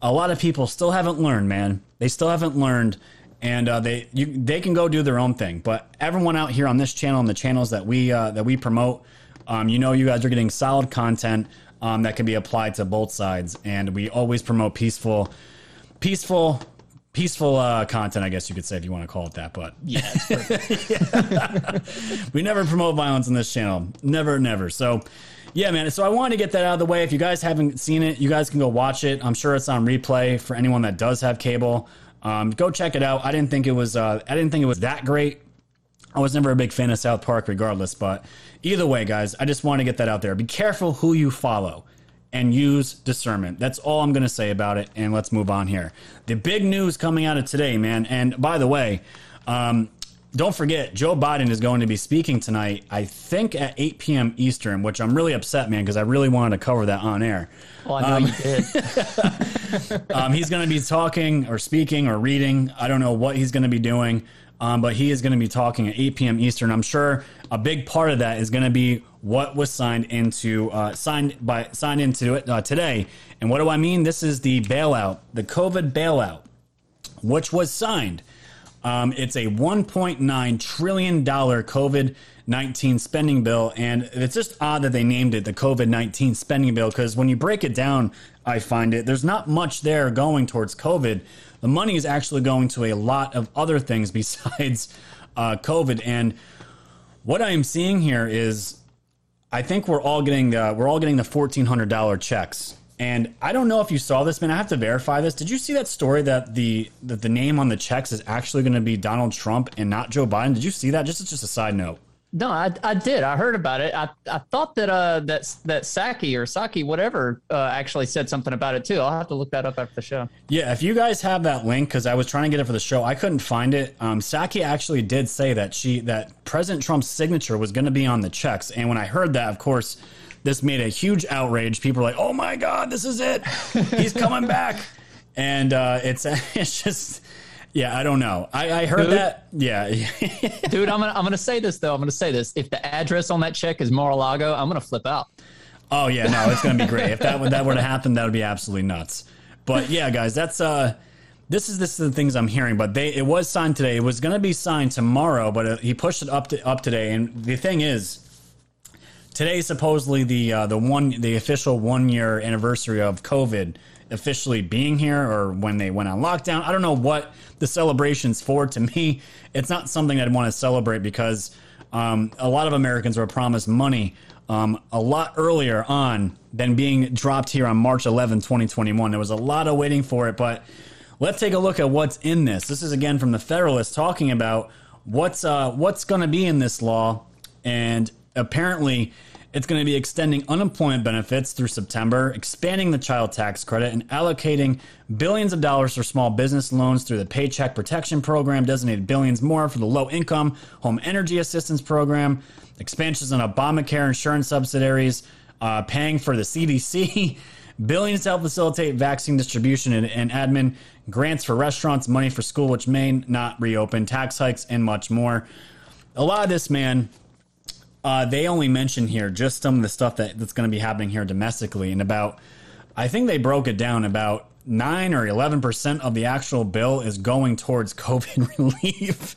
a lot of people still haven't learned, man. They still haven't learned, and uh, they you, they can go do their own thing. But everyone out here on this channel and the channels that we uh, that we promote, um, you know, you guys are getting solid content um, that can be applied to both sides, and we always promote peaceful, peaceful. Peaceful uh, content, I guess you could say, if you want to call it that. But Yeah, it's perfect. we never promote violence on this channel. Never, never. So, Yeah, man. So I wanted to get that out of the way. If you guys haven't seen it, you guys can go watch it. I'm sure it's on replay for anyone that does have cable. Um, go check it out. I didn't think it was. Uh, I didn't think it was that great. I was never a big fan of South Park, regardless. But either way, guys, I just want to get that out there. Be careful who you follow and use discernment. That's all I'm going to say about it. And let's move on here. The big news coming out of today, man. And by the way, um, don't forget, Joe Biden is going to be speaking tonight, I think at 8 p.m. Eastern, which I'm really upset, man, because I really wanted to cover that on air. Well, I know Um, you did. Um, he's going to be talking or speaking or reading. I don't know what he's going to be doing, um, but he is going to be talking at 8 p.m. Eastern. I'm sure a big part of that is going to be what was signed into uh, signed by signed into it uh, today. And what do I mean? This is the bailout, the COVID bailout, which was signed. Um, it's a 1.9 trillion dollar COVID 19 spending bill, and it's just odd that they named it the COVID 19 spending bill because when you break it down, I find it there's not much there going towards COVID. The money is actually going to a lot of other things besides uh, COVID, and what I am seeing here is I think we're all getting the we're all getting the fourteen hundred dollar checks. And I don't know if you saw this, man. I have to verify this. Did you see that story that the that the name on the checks is actually going to be Donald Trump and not Joe Biden? Did you see that? Just it's just a side note. No, I, I did. I heard about it. I, I thought that uh that that Psaki or Psaki whatever uh, actually said something about it too. I'll have to look that up after the show. Yeah, if you guys have that link, because I was trying to get it for the show, I couldn't find it. Um, Psaki actually did say that she that President Trump's signature was going to be on the checks, and when I heard that, of course, this made a huge outrage. People were like, "Oh my God, this is it! He's coming back!" And uh, it's it's just, yeah, I don't know. I, I heard Dude. that, yeah, Dude, I'm gonna I'm gonna say this though. I'm gonna say this. If the address on that check is Mar-a-Lago, I'm gonna flip out. Oh yeah, no, it's gonna be great. If that that were to happen, that would be absolutely nuts. But yeah, guys, that's uh, this is this is the things I'm hearing. But they it was signed today. It was gonna be signed tomorrow, but uh he pushed it up to up today. And the thing is, today supposedly the uh, the one the official one year anniversary of COVID officially being here, or when they went on lockdown. I don't know what the celebrations for. To me, it's not something I'd want to celebrate because um, a lot of Americans were promised money um, a lot earlier on than being dropped here on March 11, 2021. There was a lot of waiting for it, but let's take a look at what's in this. This is again from the Federalist talking about what's uh, what's going to be in this law, and apparently it's going to be extending unemployment benefits through September, expanding the child tax credit, and allocating billions of dollars for small business loans through the Paycheck Protection Program, designated billions more for the low income home energy assistance program, expansions on Obamacare insurance subsidiaries, uh, paying for the CDC, billions to help facilitate vaccine distribution and, and admin, grants for restaurants, money for school, which may not reopen, tax hikes, and much more. A lot of this, man, uh, they only mention here just some of the stuff that, that's going to be happening here domestically, and about, I think they broke it down about nine or eleven percent of the actual bill is going towards COVID relief,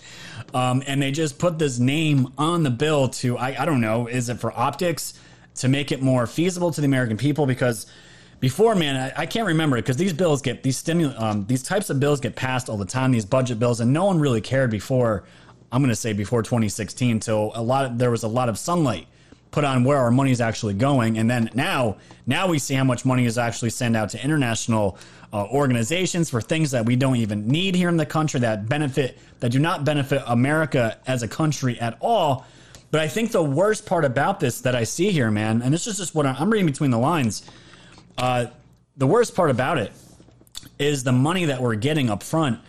um, and they just put this name on the bill to I, I don't know, is it for optics to make it more feasible to the American people because. Before, man, I, can't remember it, because these bills get these stimul um, these types of bills get passed all the time. These budget bills, and no one really cared before. I'm going to say before 2016 till a lot there was a lot of sunlight put on where our money is actually going. And then now now we see how much money is actually sent out to international uh, organizations for things that we don't even need here in the country that benefit that do not benefit America as a country at all. But I think the worst part about this that I see here man and this is just what I'm, I'm reading between the lines uh, the worst part about it is the money that we're getting up front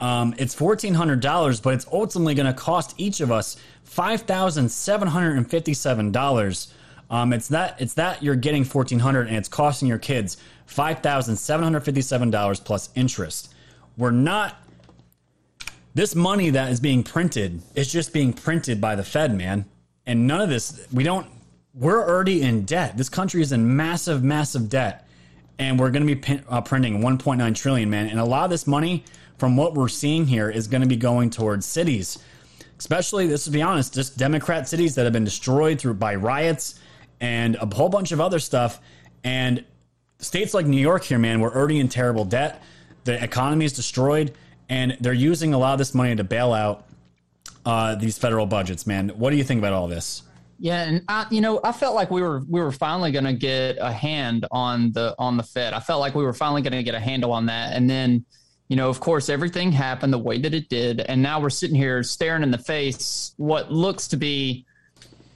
um, it's fourteen hundred dollars, but it's ultimately going to cost each of us five thousand seven hundred and fifty-seven dollars. Um, it's that it's that you're getting fourteen hundred, and it's costing your kids five thousand seven hundred fifty-seven dollars plus interest. We're not. This money that is being printed is just being printed by the Fed, man, and none of this. We don't. We're already in debt. This country is in massive, massive debt, and we're going to be pin, uh, printing 1.9 trillion, man. And a lot of this money from what we're seeing here is going to be going towards cities, especially this to be honest, just Democrat cities that have been destroyed through by riots and a whole bunch of other stuff. And states like New York here, man, we're already in terrible debt. The economy is destroyed, and they're using a lot of this money to bail out uh, these federal budgets, man. What do you think about all this? Yeah, and I, you know, I felt like we were we were finally going to get a hand on the on the Fed. I felt like we were finally going to get a handle on that, and then, you know, of course, everything happened the way that it did, and now we're sitting here staring in the face what looks to be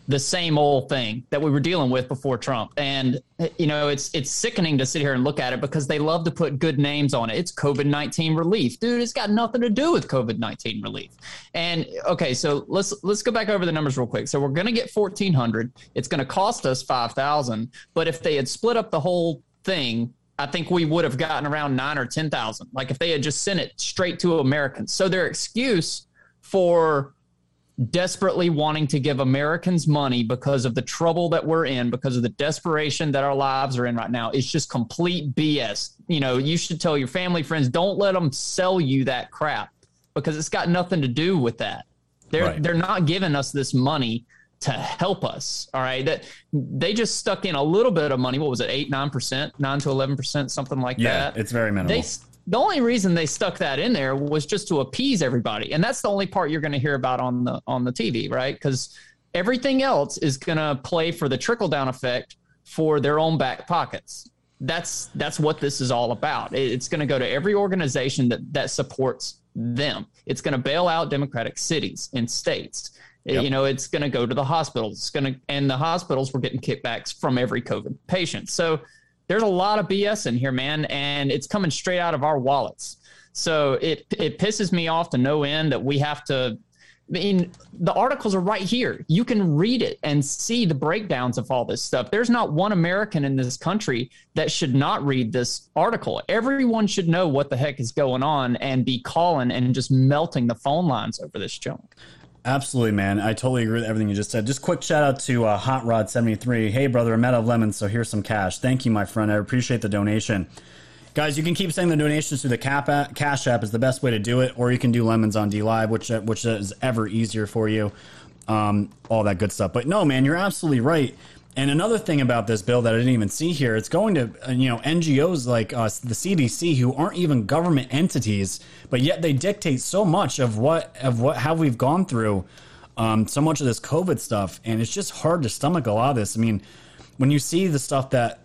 the same old thing that we were dealing with before Trump. And you know, it's it's sickening to sit here and look at it because they love to put good names on it. It's COVID-19 relief. Dude, it's got nothing to do with COVID-19 relief. And okay, so let's let's go back over the numbers real quick. So we're going to get 1400. It's going to cost us 5000, but if they had split up the whole thing I think we would have gotten around nine or 10,000. Like if they had just sent it straight to Americans. So their excuse for desperately wanting to give Americans money because of the trouble that we're in, because of the desperation that our lives are in right now. It's just complete BS. You know, you should tell your family, friends, don't let them sell you that crap because it's got nothing to do with that. They're right. they're not giving us this money to help us. All right. That they just stuck in a little bit of money. What was it? Eight, nine percent, nine to eleven percent, something like yeah, that. It's very minimal. They the only reason they stuck that in there was just to appease everybody and that's the only part you're going to hear about on the on the tv right because everything else is going to play for the trickle down effect for their own back pockets that's that's what this is all about it's going to go to every organization that that supports them it's going to bail out democratic cities and states Yep. You know, it's going to go to the hospitals. It's going to, and the hospitals were getting kickbacks from every COVID patient. So there's a lot of BS in here, man, and it's coming straight out of our wallets. So it it pisses me off to no end that we have to. I mean, the articles are right here. You can read it and see the breakdowns of all this stuff. There's not one American in this country that should not read this article. Everyone should know what the heck is going on and be calling and just melting the phone lines over this junk. Absolutely, man. I totally agree with everything you just said. Just quick shout out to uh, Hot Rod seventy three. Hey, brother, I'm out of lemons, so here's some cash. Thank you, my friend. I appreciate the donation. Guys, you can keep sending the donations through the Cap app, Cash App is the best way to do it, or you can do lemons on DLive, which which is ever easier for you. Um, all that good stuff. But no, man, you're absolutely right. And another thing about this bill that I didn't even see here, it's going to uh, you know NGOs like us, the CDC, who aren't even government entities, but yet they dictate so much of what of what how we've gone through, um, so much of this COVID stuff, and it's just hard to stomach a lot of this. I mean, when you see the stuff that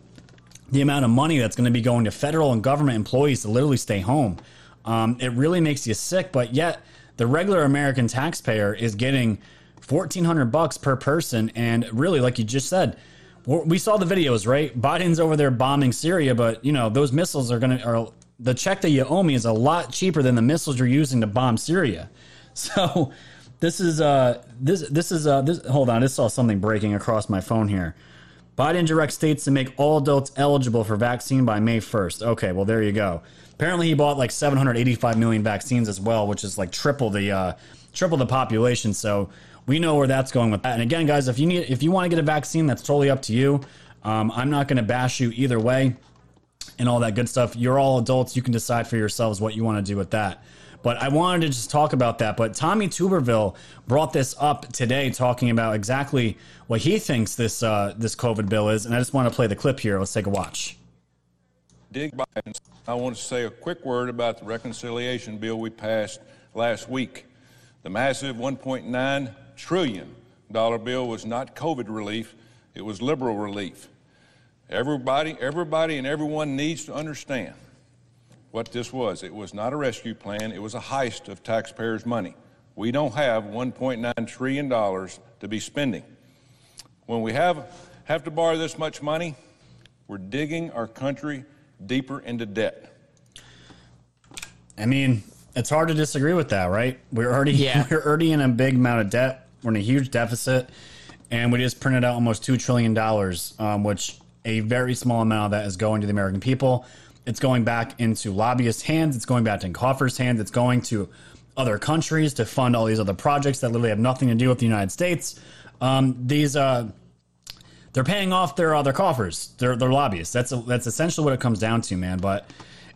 the amount of money that's going to be going to federal and government employees to literally stay home, um, it really makes you sick. But yet, the regular American taxpayer is getting 1400 bucks per person. And really like you just said we saw the videos right? Biden's over there bombing syria but you know those missiles are gonna are the check that you owe me is a lot cheaper than the missiles you're using to bomb syria. So this is uh this this is uh this hold on i just saw something breaking across my phone here. Biden directs states to make all adults eligible for vaccine by may 1st okay well there you go. Apparently he bought like 785 million vaccines as well which is like triple the uh triple the population. So we know where that's going with that. And again, guys, if you need, if you want to get a vaccine, that's totally up to you. Um, I'm not going to bash you either way, and all that good stuff. You're all adults. You can decide for yourselves what you want to do with that. But I wanted to just talk about that. But Tommy Tuberville brought this up today, talking about exactly what he thinks this uh, this COVID bill is. And I just want to play the clip here. Let's take a watch. Dig Biden. I want to say a quick word about the reconciliation bill we passed last week. The massive 1.9 trillion dollar bill was not COVID relief, it was liberal relief. Everybody, everybody and everyone needs to understand what this was. It was not a rescue plan, it was a heist of taxpayers' money. We don't have $1.9 trillion to be spending. When we have, have to borrow this much money, we're digging our country deeper into debt. I mean, it's hard to disagree with that, right? We're already yeah. we're already in a big amount of debt. We're in a huge deficit, and we just printed out almost two trillion dollars, um, which a very small amount of that is going to the American people. It's going back into lobbyists' hands. It's going back in coffers' hands. It's going to other countries to fund all these other projects that literally have nothing to do with the United States. Um, these uh, they're paying off their other coffers. They're, they're lobbyists. That's a, that's essentially what it comes down to, man. But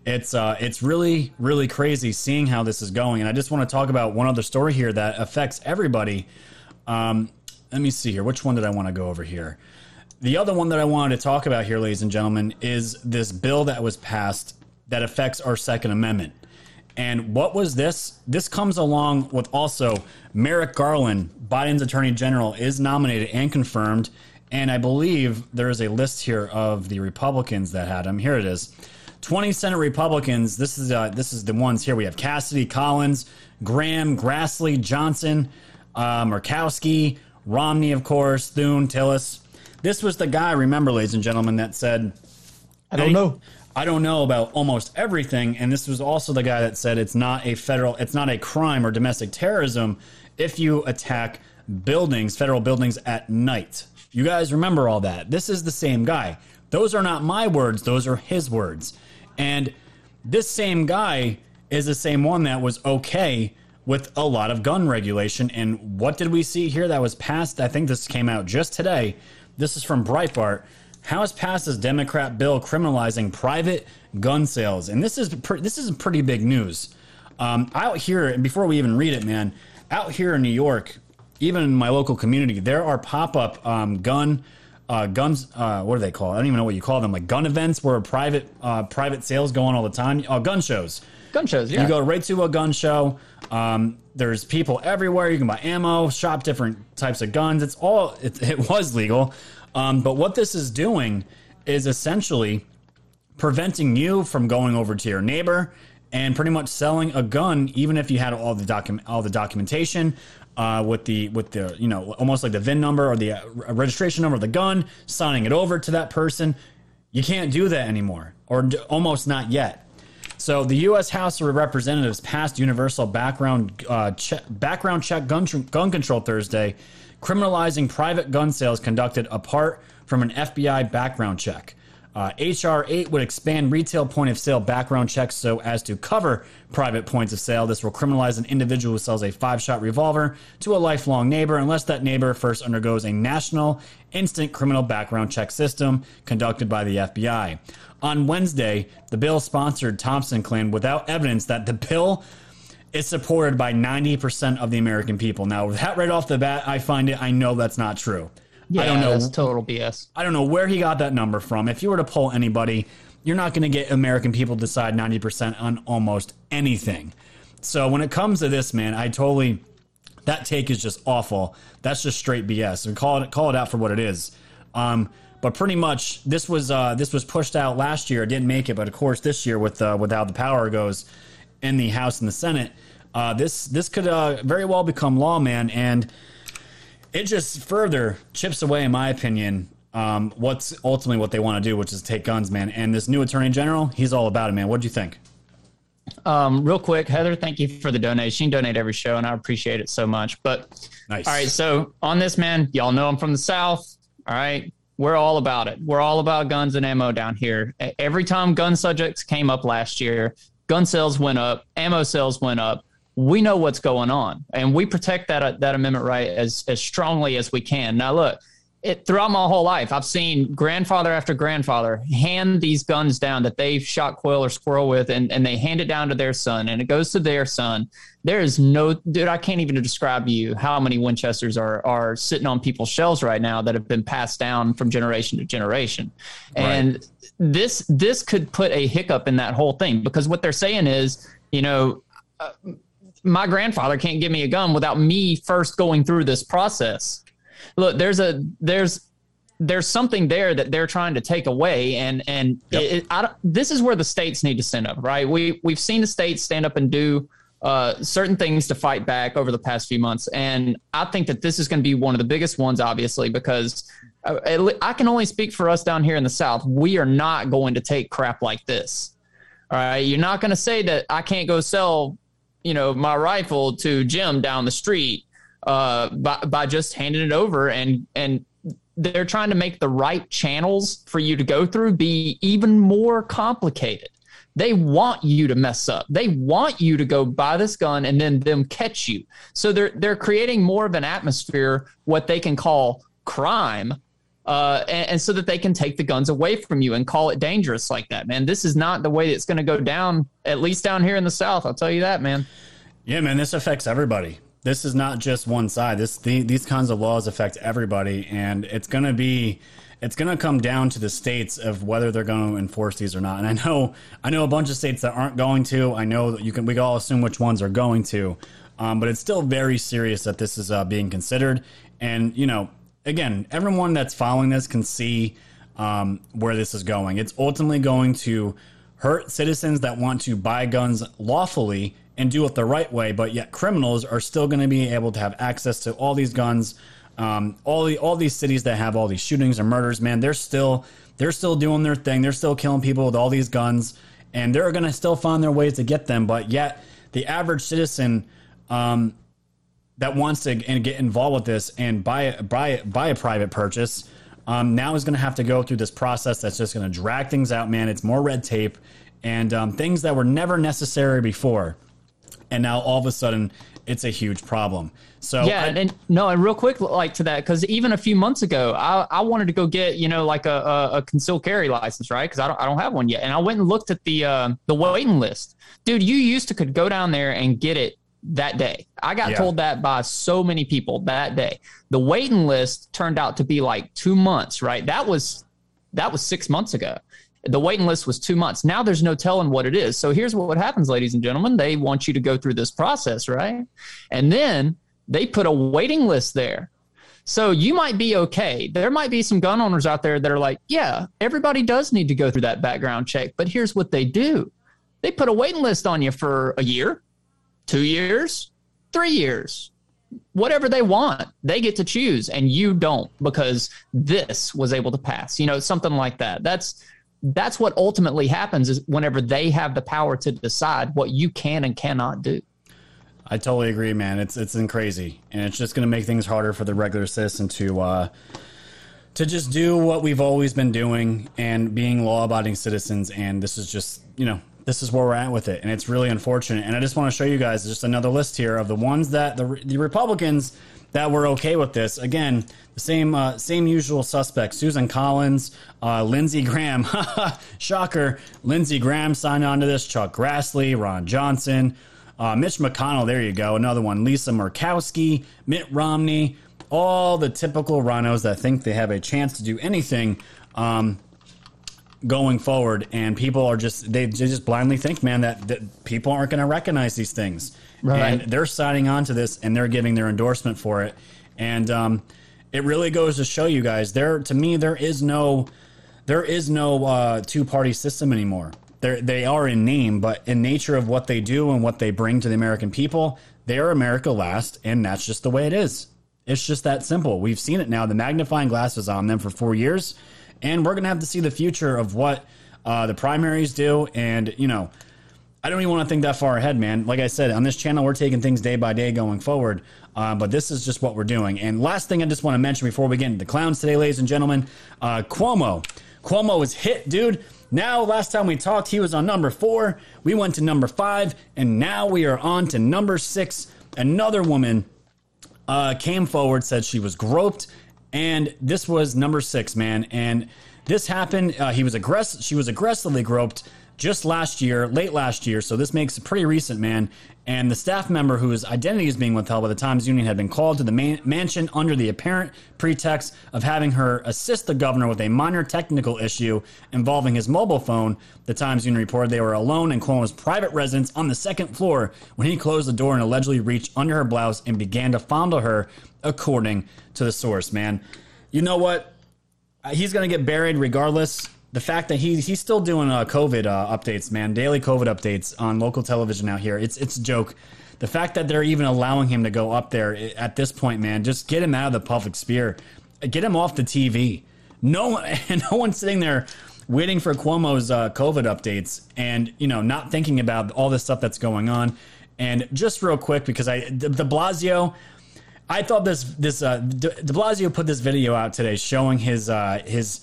it's uh, it's really really crazy seeing how this is going. And I just want to talk about one other story here that affects everybody. Um, let me see here. Which one did I want to go over here? The other one that I wanted to talk about here, ladies and gentlemen, is this bill that was passed that affects our Second Amendment. And what was this? This comes along with also Merrick Garland, Biden's attorney general, is nominated and confirmed. And I believe there is a list here of the Republicans that had him. Here it is. 20 Senate Republicans. This is uh, this is the ones here. We have Cassidy, Collins, Graham, Grassley, Johnson, uh, Murkowski, Romney, of course, Thune, Tillis. This was the guy, remember, ladies and gentlemen, that said, I don't know. I don't know about almost everything. And this was also the guy that said it's not a federal, it's not a crime or domestic terrorism if you attack buildings, federal buildings at night. You guys remember all that. This is the same guy. Those are not my words, those are his words. And this same guy is the same one that was okay with a lot of gun regulation. And what did we see here that was passed? I think this came out just today. This is from Breitbart. House passes Democrat bill criminalizing private gun sales, and this is pre- this is pretty big news. Um, out here, and before we even read it, man, out here in New York, even in my local community, there are pop up um, gun uh, guns. Uh, what do they call? I don't even know what you call them. Like gun events where private uh, private sales go on all the time. Oh, gun shows. Gun shows. Yeah. You go right to a gun show. Um, there's people everywhere. You can buy ammo, shop different types of guns. It's all. It, it was legal. Um, but what this is doing is essentially preventing you from going over to your neighbor and pretty much selling a gun, even if you had all the document, all the documentation uh, with the with the you know almost like the VIN number or the uh, registration number of the gun, signing it over to that person. You can't do that anymore, or d- almost not yet. So the U.S. House of Representatives passed universal background uh, che- background check gun, tr- gun control Thursday, criminalizing private gun sales conducted apart from an FBI background check. Uh, HR 8 would expand retail point of sale background checks so as to cover private points of sale. This will criminalize an individual who sells a five shot revolver to a lifelong neighbor unless that neighbor first undergoes a national instant criminal background check system conducted by the FBI. On Wednesday, the bill sponsored Thompson claimed without evidence that the bill is supported by 90% of the American people. Now, that right off the bat, I find it, I know that's not true. Yeah, I don't know. That's total BS. I don't know where he got that number from. If you were to poll anybody, you're not going to get American people to decide 90% on almost anything. So when it comes to this, man, I totally that take is just awful. That's just straight BS. And call it call it out for what it is. Um, but pretty much this was uh, this was pushed out last year. It didn't make it, but of course this year with uh, with how the power goes in the House and the Senate, uh, this this could uh, very well become law, man. And it just further chips away, in my opinion, um, what's ultimately what they want to do, which is take guns, man. And this new attorney general, he's all about it, man. What do you think? Um, real quick, Heather, thank you for the donation. You donate every show, and I appreciate it so much. But nice. All right, so on this, man, y'all know I'm from the South. All right, we're all about it. We're all about guns and ammo down here. Every time gun subjects came up last year, gun sales went up, ammo sales went up. We know what's going on, and we protect that that amendment right as as strongly as we can. Now, look, it throughout my whole life, I've seen grandfather after grandfather hand these guns down that they've shot quail or squirrel with, and, and they hand it down to their son, and it goes to their son. There is no dude, I can't even describe to you how many Winchesters are are sitting on people's shelves right now that have been passed down from generation to generation. And this this could put a hiccup in that whole thing because what they're saying is, you know, uh, my grandfather can't give me a gun without me first going through this process. Look there's a there's there's something there that they're trying to take away and and yep. it, it, this is where the states need to stand up right? We we've seen the states stand up and do uh, certain things to fight back over the past few months. And i think that this is going to be one of the biggest ones obviously because I, I can only speak for us down here in the south. We are not going to take crap like this. All right? You're not going to say that i can't go sell you know my rifle to jim down the street uh, by, by just handing it over and and they're trying to make the right channels for you to go through be even more complicated. They want you to mess up. They want you to go buy this gun and then them catch you. So they're they're creating more of an atmosphere, what they can call crime, uh, and, and, so that they can take the guns away from you and call it dangerous like that. Man, this is not the way it's going to go down. At least down here in the South, I'll tell you that, man. Yeah, man, this affects everybody this is not just one side. This the, these kinds of laws affect everybody, and it's going to be it's going to come down to the states of whether they're going to enforce these or not. And I know, I know a bunch of states that aren't going to. I know that you can. We can all assume which ones are going to, um, but it's still very serious that this is uh, being considered. And you know, again, everyone that's following this can see um, where this is going. It's ultimately going to hurt citizens that want to buy guns lawfully and do it the right way, but yet criminals are still going to be able to have access to all these guns um, all the all these cities that have all these shootings and murders, man, they're still they're still doing their thing. They're still killing people with all these guns, and they're gonna still find their ways to get them. But yet, the average citizen um, that wants to and get involved with this and buy buy buy a private purchase um, now is going to have to go through this process that's just going to drag things out, man. It's more red tape and um, things that were never necessary before, and now all of a sudden it's a huge problem. So yeah, I, and no, and real quick, like to that, because even a few months ago, I, I wanted to go get you know like a, a, a concealed carry license, right? Because I don't I don't have one yet, and I went and looked at the uh, the waiting list, dude. You used to could go down there and get it that day. I got yeah. told that by so many people that day. The waiting list turned out to be like two months, right? That was that was six months ago. The waiting list was two months. Now there's no telling what it is. So here's what happens, ladies and gentlemen. They want you to go through this process, right? And then they put a waiting list there. So you might be okay. There might be some gun owners out there that are like, yeah, everybody does need to go through that background check. But here's what they do they put a waiting list on you for a year, two years, three years, whatever they want. They get to choose, and you don't because this was able to pass. You know, something like that. That's that's what ultimately happens is whenever they have the power to decide what you can and cannot do. I totally agree, man. It's it's crazy, and it's just going to make things harder for the regular citizen to uh, to just do what we've always been doing and being law-abiding citizens. And this is just you know this is where we're at with it, and it's really unfortunate. And I just want to show you guys just another list here of the ones that the the Republicans that were okay with this. Again, the same uh, same usual suspects: Susan Collins, uh, Lindsey Graham. Shocker! Lindsey Graham signed on to this. Chuck Grassley, Ron Johnson. Uh, Mitch McConnell, there you go. Another one. Lisa Murkowski, Mitt Romney, all the typical RINOs that think they have a chance to do anything um, going forward. And people are just, they, they just blindly think, man, that, that people aren't going to recognize these things. Right. And they're signing on to this and they're giving their endorsement for it. And um, it really goes to show you guys there, to me, there is no, there is no uh, two party system anymore they're, they are in name, but in nature of what they do and what they bring to the American people, they are America last, and that's just the way it is. It's just that simple. We've seen it now. The magnifying glass is on them for four years, and we're gonna have to see the future of what uh, the primaries do. And you know, I don't even want to think that far ahead, man. Like I said, on this channel, we're taking things day by day going forward. Uh, but this is just what we're doing. And last thing I just want to mention before we get into the clowns today, ladies and gentlemen, uh, Cuomo. Cuomo is hit, dude. Now, last time we talked, he was on number four. We went to number five, and now we are on to number six. Another woman uh, came forward, said she was groped, and this was number six, man. And this happened. Uh, he was aggressive. She was aggressively groped just last year, late last year. So this makes it pretty recent, man. And the staff member whose identity is being withheld by the Times Union had been called to the man- mansion under the apparent pretext of having her assist the governor with a minor technical issue involving his mobile phone. The Times Union reported they were alone in Cuomo's private residence on the second floor when he closed the door and allegedly reached under her blouse and began to fondle her, according to the source, man. You know what? He's going to get buried regardless the fact that he he's still doing uh, COVID uh, updates, man, daily COVID updates on local television out here. It's it's a joke. The fact that they're even allowing him to go up there at this point, man, just get him out of the public sphere, get him off the TV. No one, no one's sitting there waiting for Cuomo's uh, COVID updates, and you know, not thinking about all this stuff that's going on. And just real quick, because I De, De Blasio. I thought this this uh, De Blasio put this video out today showing his uh, his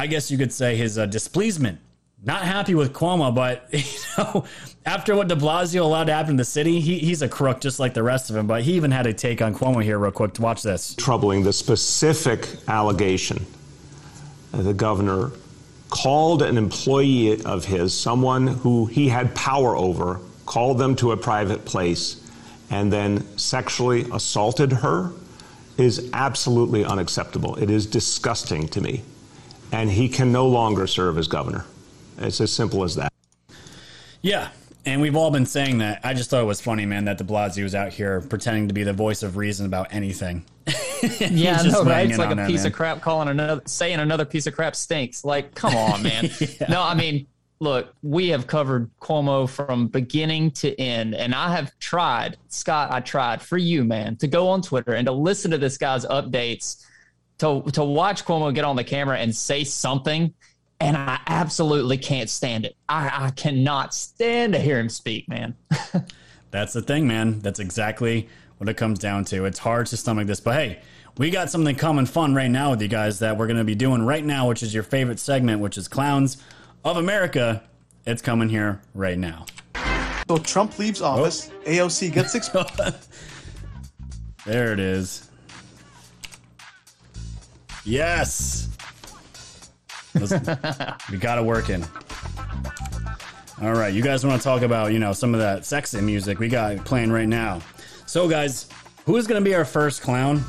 I guess you could say, his uh, displeasement. Not happy with Cuomo, but you know, after what De Blasio allowed to happen in the city, he, he's a crook just like the rest of him. But he even had a take on Cuomo here, real quick. To watch this. Troubling the specific allegation. The governor called an employee of his, someone who he had power over, called them to a private place, and then sexually assaulted her is absolutely unacceptable. It is disgusting to me. And he can no longer serve as governor. It's as simple as that. Yeah. And we've all been saying that. I just thought it was funny, man, that de Blasio was out here pretending to be the voice of reason about anything. Yeah, I He's just know, right? It's like a that, piece man. of crap calling another, saying another piece of crap stinks. Like, come on, man. No, I mean, look, we have covered Cuomo from beginning to end, and I have tried, Scott, I tried for you, man, to go on Twitter and to listen to this guy's updates, to to watch Cuomo get on the camera and say something, and I absolutely can't stand it. I, I cannot stand to hear him speak, man. That's the thing, man. That's exactly what it comes down to. It's hard to stomach this, but hey, we got something coming fun right now with you guys that we're going to be doing right now, which is your favorite segment, which is Clowns of America. It's coming here right now. So Trump leaves office. Oh. AOC gets exposed. There it is. Yes. We got it working. All right, you guys want to talk about, you know, some of that sexy music we got playing right now. So, guys, who is going to be our first clown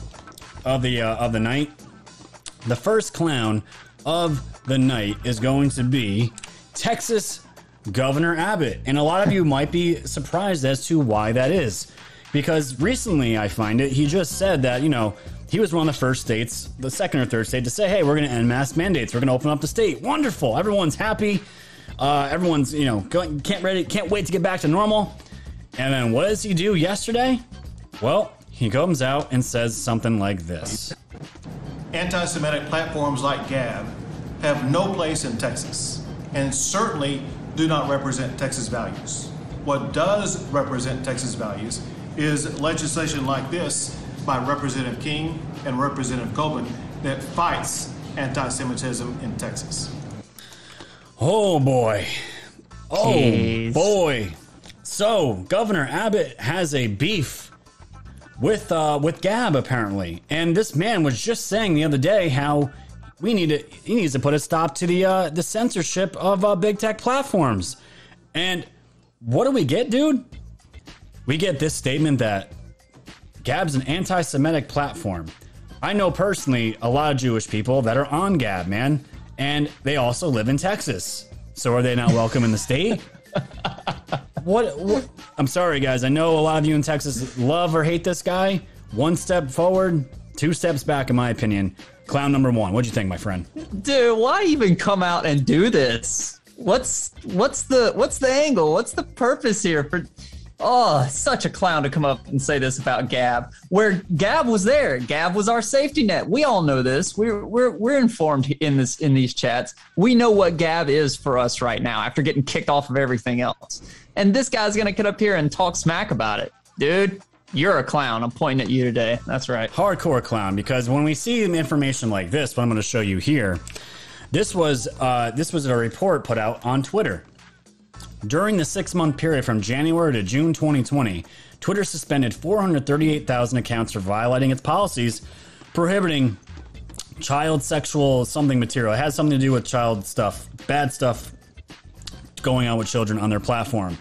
of the uh, of the night? The first clown of the night is going to be Texas Governor Abbott. And a lot of you might be surprised as to why that is. Because recently, I find it, he just said that, you know, he was one of the first states, the second or third state, to say, hey, we're going to end mask mandates. We're going to open up the state. Wonderful. Everyone's happy. Uh, everyone's, you know, going, can't ready, can't wait to get back to normal. And then what does he do yesterday? Well, he comes out and says something like this. Anti Semitic platforms like Gab have no place in Texas and certainly do not represent Texas values. What does represent Texas values is legislation like this by Representative King and Representative Coburn that fights anti Semitism in Texas. Oh boy. Oh Jeez. boy. So Governor Abbott has a beef with uh, with Gab apparently, and this man was just saying the other day how we need to he needs to put a stop to the uh, the censorship of uh, big tech platforms. And what do we get, dude? We get this statement that Gab's an anti-Semitic platform. I know personally a lot of Jewish people that are on Gab, man, and they also live in Texas. So are they not welcome in the state? what, what? I'm sorry, guys. I know a lot of you in Texas love or hate this guy. One step forward, two steps back, in my opinion. Clown number one. What'd you think, my friend? Dude, why even come out and do this? What's what's the what's the angle? What's the purpose here for Oh, such a clown to come up and say this about Gab. Where Gab was there. Gab was our safety net. We all know this. We're we're we're informed in this in these chats. We know what Gab is for us right now after getting kicked off of everything else. And this guy's gonna get up here and talk smack about it. Dude, you're a clown. I'm pointing at you today. That's right. Hardcore clown, because when we see information like this, what I'm going to show you here, this was uh, this was a report put out on Twitter. During the six month period from January to June 2020, Twitter suspended 438,000 accounts for violating its policies prohibiting child sexual something material. It has something to do with child stuff, bad stuff going on with children on their platform.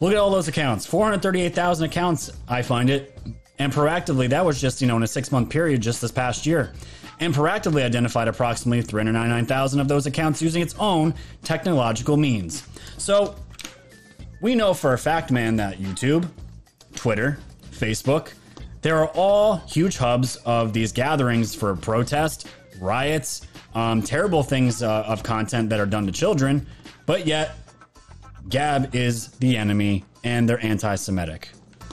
Look at all those accounts 438,000 accounts, I find it. And proactively, that was just, you know, in a six month period just this past year. And proactively identified approximately 399,000 of those accounts using its own technological means. So, we know for a fact, man, that YouTube, Twitter, Facebook, there are all huge hubs of these gatherings for protest, riots, um, terrible things uh, of content that are done to children, but yet Gab is the enemy and they're anti Semitic.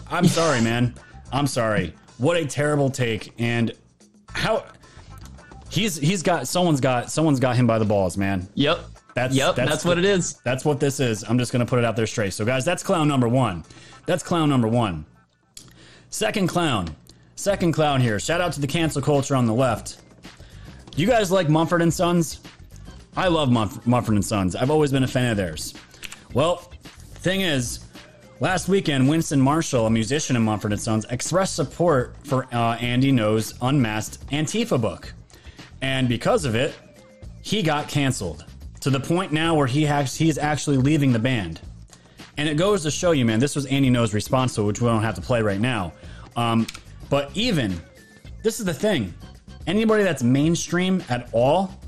I'm sorry, man. I'm sorry. What a terrible take. And how he's he's got someone's got someone's got him by the balls, man. Yep. That's Yep, that's what it is. That's what this is. I'm just gonna put it out there straight. So guys, that's clown number one. That's clown number one. Second clown. Second clown here. Shout out to the cancel culture on the left. You guys like Mumford and Sons? I love Mumf- Mumford and Sons. I've always been a fan of theirs. Well, thing is, last weekend, Winston Marshall, a musician in Mumford and Sons, expressed support for uh, Andy Ngo's unmasked Antifa book, and because of it, he got canceled to the point now where he has, he's actually leaving the band. And it goes to show you, man, this was Andy Ngo's response to which we don't have to play right now. Um, but even this is the thing. Anybody that's mainstream at all,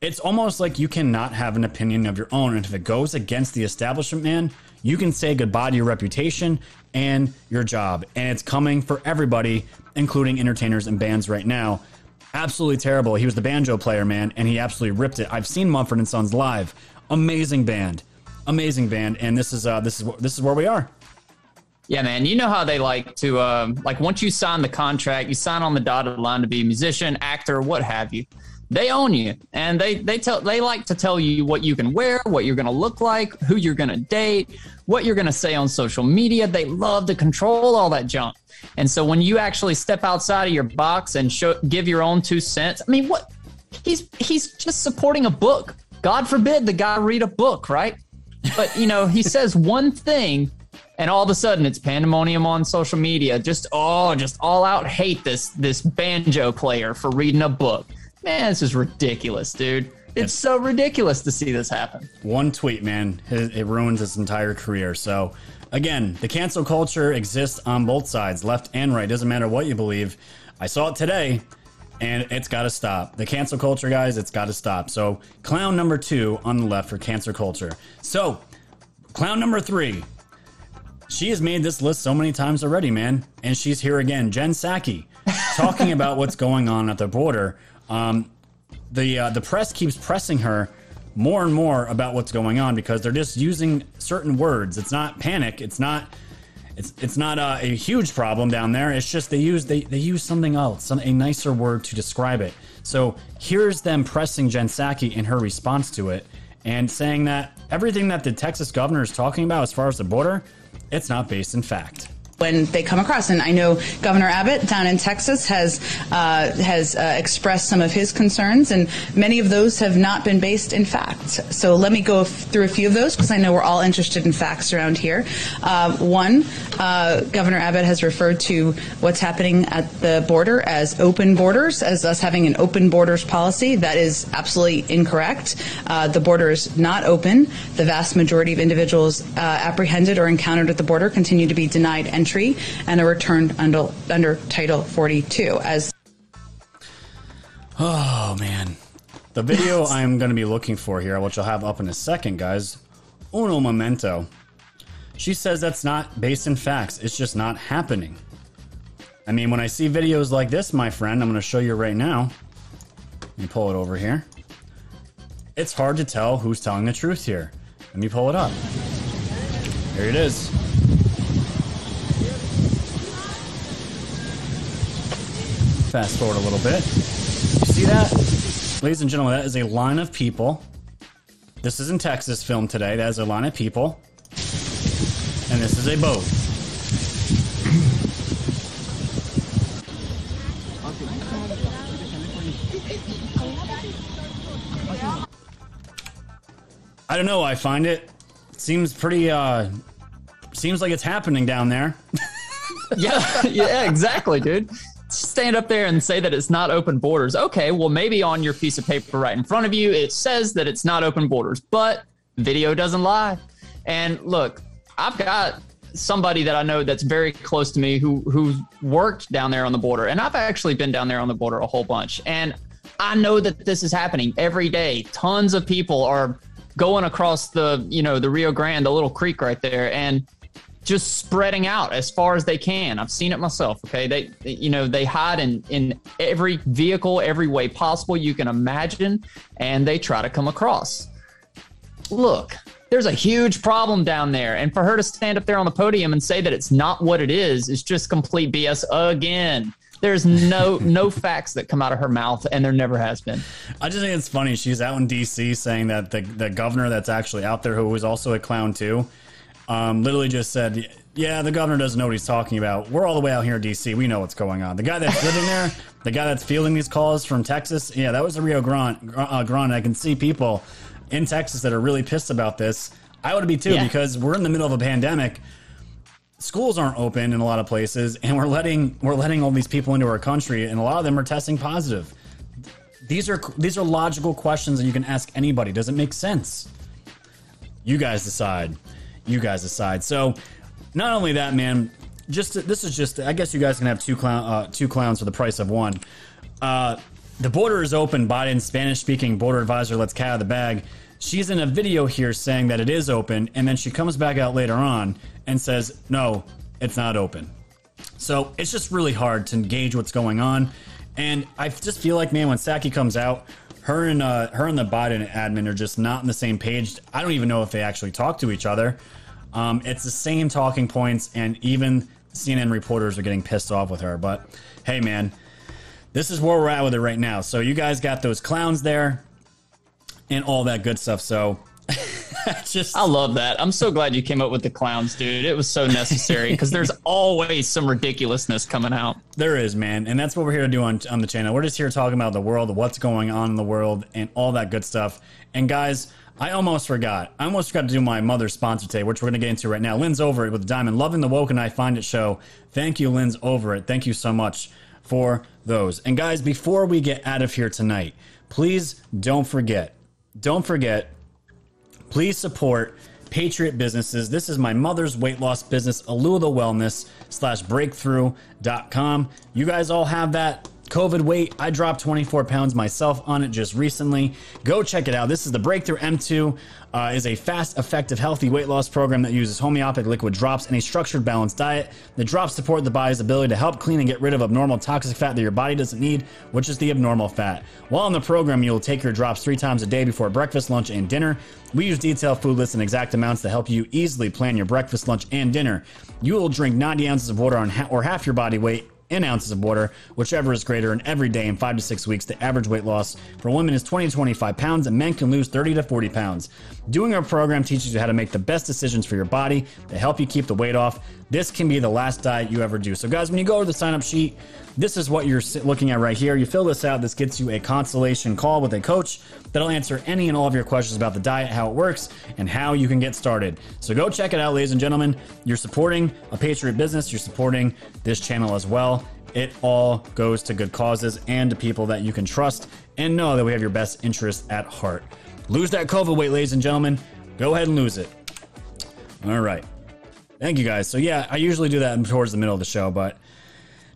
it's almost like you cannot have an opinion of your own. And if it goes against the establishment, man, you can say goodbye to your reputation and your job. And it's coming for everybody, including entertainers and bands right now. Absolutely terrible. He was the banjo player, man, and he absolutely ripped it. I've seen Mumford and Sons live. Amazing band. Amazing band. And this is uh this is this is where we are. Yeah, man. You know how they like to, um, like, once you sign the contract, you sign on the dotted line to be a musician, actor, what have you. They own you, and they they tell they like to tell you what you can wear, what you're going to look like, who you're going to date, what you're going to say on social media. They love to control all that junk. And so when you actually step outside of your box and show, give your own two cents, I mean, what he's he's just supporting a book. God forbid the guy read a book, right? But you know, he says one thing and all of a sudden it's pandemonium on social media just oh just all out hate this this banjo player for reading a book man this is ridiculous dude it's so ridiculous to see this happen One tweet, man, it, it ruins his entire career. So, again, the cancel culture exists on both sides, left and right. Doesn't matter what you believe. I saw it today, and it's got to stop. The cancel culture, guys, it's got to stop. So, clown number two on the left for cancel culture. So, clown number three. She has made this list so many times already, man, and she's here again. Jen Psaki, talking about what's going on at the border. Um, the uh, the press keeps pressing her more and more about what's going on because they're just using certain words. It's not panic. It's not. It's it's not uh, a huge problem down there. It's just they use they, they use something else, some a nicer word to describe it. So here's them pressing Jen Psaki in her response to it and saying that everything that the Texas governor is talking about as far as the border, it's not based in fact. When they come across. And I know Governor Abbott down in Texas has uh, has uh, expressed some of his concerns, and many of those have not been based in fact. So let me go f- through a few of those because I know we're all interested in facts around here. Uh, one, uh, Governor Abbott has referred to what's happening at the border as open borders, as us having an open borders policy. That is absolutely incorrect. Uh, the border is not open. The vast majority of individuals uh, apprehended or encountered at the border continue to be denied entry and are returned under, under Title 42. As Oh man, the video I'm going to be looking for here, which I'll have up in a second, guys. Uno momento. She says that's not based in facts. It's just not happening. I mean, when I see videos like this, my friend, I'm going to show you right now. Let me pull it over here. It's hard to tell who's telling the truth here. Let me pull it up. Here it is. Fast forward a little bit. You see that? Ladies and gentlemen, that is a line of people. This is in Texas filmed today. That is a line of people. And this is a boat. I don't know. Why I find it seems pretty. uh Seems like it's happening down there. yeah, yeah, exactly, dude. Stand up there and say that it's not open borders. Okay, well, maybe on your piece of paper right in front of you, it says that it's not open borders, but video doesn't lie. And look, I've got somebody that I know that's very close to me who who worked down there on the border, and I've actually been down there on the border a whole bunch, and I know that this is happening every day. Tons of people are going across the you know the Rio Grande, the little creek right there, and just spreading out as far as they can. I've seen it myself. Okay, they, you know they hide in in every vehicle, every way possible you can imagine, and they try to come across. Look, there's a huge problem down there, and for her to stand up there on the podium and say that it's not what it is is just complete BS again. There's no no facts that come out of her mouth, and there never has been. I just think it's funny. She's out in D.C. saying that the the governor that's actually out there, who was also a clown too, um, literally just said, "Yeah, the governor doesn't know what he's talking about. We're all the way out here in D.C. We know what's going on. The guy that's living there, the guy that's fielding these calls from Texas, yeah, that was the Rio Grande. Uh, Grande. I can see people in Texas that are really pissed about this. I would be too Yeah. because we're in the middle of a pandemic." schools aren't open in a lot of places and we're letting we're letting all these people into our country and a lot of them are testing positive these are these are logical questions that you can ask anybody does it make sense you guys decide you guys decide so not only that man just this is just. I guess you guys can have two clown, uh, two clowns for the price of one. Uh, the border is open. Biden, Spanish-speaking border advisor, lets cat out of the bag. She's in a video here saying that it is open, and then she comes back out later on and says, "No, it's not open." So it's just really hard to gauge what's going on, and I just feel like, man, when Psaki comes out, her and uh, her and the Biden admin are just not on the same page. I don't even know if they actually talk to each other. Um, it's the same talking points, and even CNN reporters are getting pissed off with her. But hey, man, this is where we're at with it right now. So you guys got those clowns there, and all that good stuff. So just I love that. I'm so glad you came up with the clowns, dude. It was so necessary because there's always some ridiculousness coming out. There is, man, and that's what we're here to do on on the channel. We're just here talking about the world, what's going on in the world, and all that good stuff. And guys, I almost forgot. I almost forgot to do my mother's sponsor today, which we're going to get into right now. Lynn's over it with Diamond, loving the woke and I find it show. Thank you, Lynn's over it. Thank you so much for those. And guys, before we get out of here tonight, please don't forget, don't forget Please support Patriot businesses. This is my mother's weight loss business, Alula Wellness slash breakthrough.com. You guys all have that COVID weight. I dropped 24 pounds myself on it just recently. Go check it out. This is the Breakthrough M2. Uh, is a fast, effective, healthy weight loss program that uses homeopathic liquid drops and a structured, balanced diet. The drops support the body's ability to help clean and get rid of abnormal toxic fat that your body doesn't need, which is the abnormal fat. While in the program, you'll take your drops three times a day before breakfast, lunch, and dinner. We use detailed food lists and exact amounts to help you easily plan your breakfast, lunch, and dinner. You will drink 90 ounces of water on ha- or half your body weight in ounces of water, whichever is greater, and every day in five to six weeks, the average weight loss for women is 20 to 25 pounds, and men can lose 30 to 40 pounds. Doing our program teaches you how to make the best decisions for your body to help you keep the weight off. This can be the last diet you ever do. So, guys, when you go to the sign up sheet, this is what you're looking at right here. You fill this out. This gets you a consultation call with a coach that'll answer any and all of your questions about the diet, how it works, and how you can get started. So go check it out, ladies and gentlemen. You're supporting a Patriot business, you're supporting this channel as well. It all goes to good causes and to people that you can trust and know that we have your best interests at heart. Lose that COVID weight, ladies and gentlemen. Go ahead and lose it. All right. Thank you guys. So, yeah, I usually do that towards the middle of the show, but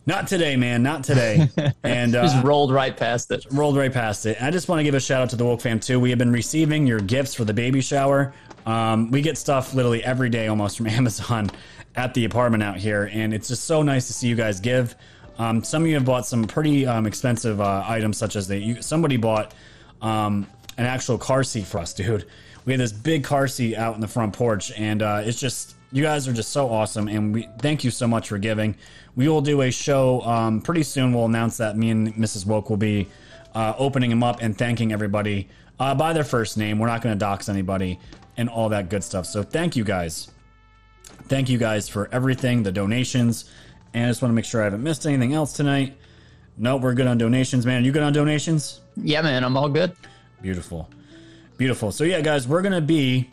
not today, man. Not today. And uh, Just rolled right past it. rolled right past it. I just want to give a shout out to the Woke Fam too. We have been receiving your gifts for the baby shower. Um, we get stuff literally every day almost from Amazon at the apartment out here, and it's just so nice to see you guys give. Um, some of you have bought some pretty um, expensive uh, items, such as. You, somebody bought um, an actual car seat for us, dude. We had this big car seat out in the front porch, and uh, it's just you guys are just so awesome, and we thank you so much for giving. We will do a show um, pretty soon. We'll announce that me and Mrs. Woke will be uh, opening them up and thanking everybody uh, by their first name. We're not going to dox anybody and all that good stuff. So thank you guys. Thank you guys for everything, the donations, and I just want to make sure I haven't missed anything else tonight. Nope, we're good on donations, man. You good on donations? Yeah, man, I'm all good. Beautiful. Beautiful. So yeah, guys, we're gonna be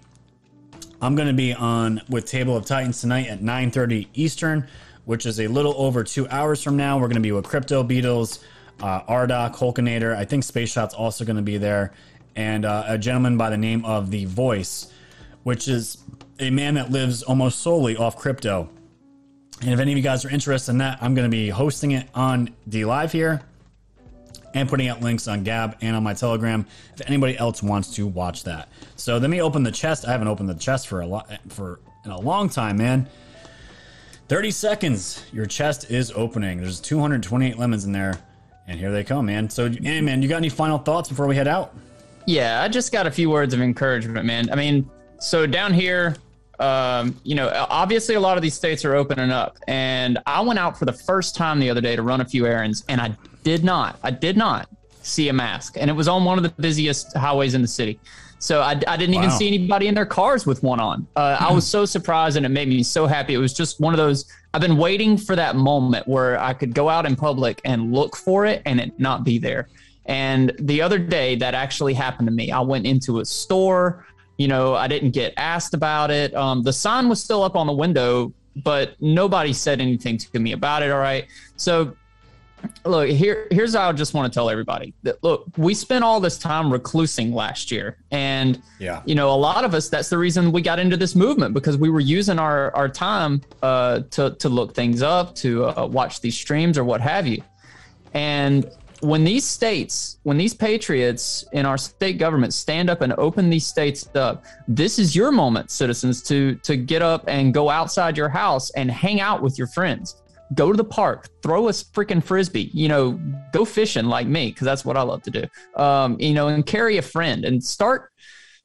I'm gonna be on with Table of Titans tonight at 9:30 Eastern, which is a little over two hours from now. We're gonna be with Crypto Beatles, uh, Ardoc, Hulkinator. I think Space Shot's also gonna be there, and uh, a gentleman by the name of The Voice, which is a man that lives almost solely off crypto. And if any of you guys are interested in that, I'm going to be hosting it on DLive here and putting out links on Gab and on my Telegram if anybody else wants to watch that. So let me open the chest. I haven't opened the chest for a lot for in a long time, man. 30 seconds. Your chest is opening. There's 228 lemons in there. And here they come, man. So, hey, man, you got any final thoughts before we head out? Yeah, I just got a few words of encouragement, man. I mean, so down here, um, you know, obviously a lot of these states are opening up, and I went out for the first time the other day to run a few errands, and I did not, I did not see a mask, and it was on one of the busiest highways in the city. So I, I didn't even see anybody in their cars with one on. Uh, I was so surprised, and it made me so happy. It was just one of those. I've been waiting for that moment where I could go out in public and look for it, and it not be there. And the other day, that actually happened to me. I went into a store. You know, I didn't get asked about it. Um, the sign was still up on the window, but nobody said anything to me about it. All right. So look here here's how i just want to tell everybody that look we spent all this time reclusing last year and Yeah. you know a lot of us that's the reason we got into this movement because we were using our our time uh to to look things up to uh, watch these streams or what have you and when these states when these patriots in our state government stand up and open these states up this is your moment citizens to to get up and go outside your house and hang out with your friends go to the park throw a freaking frisbee you know go fishing like me because that's what i love to do. Um, you know and carry a friend and start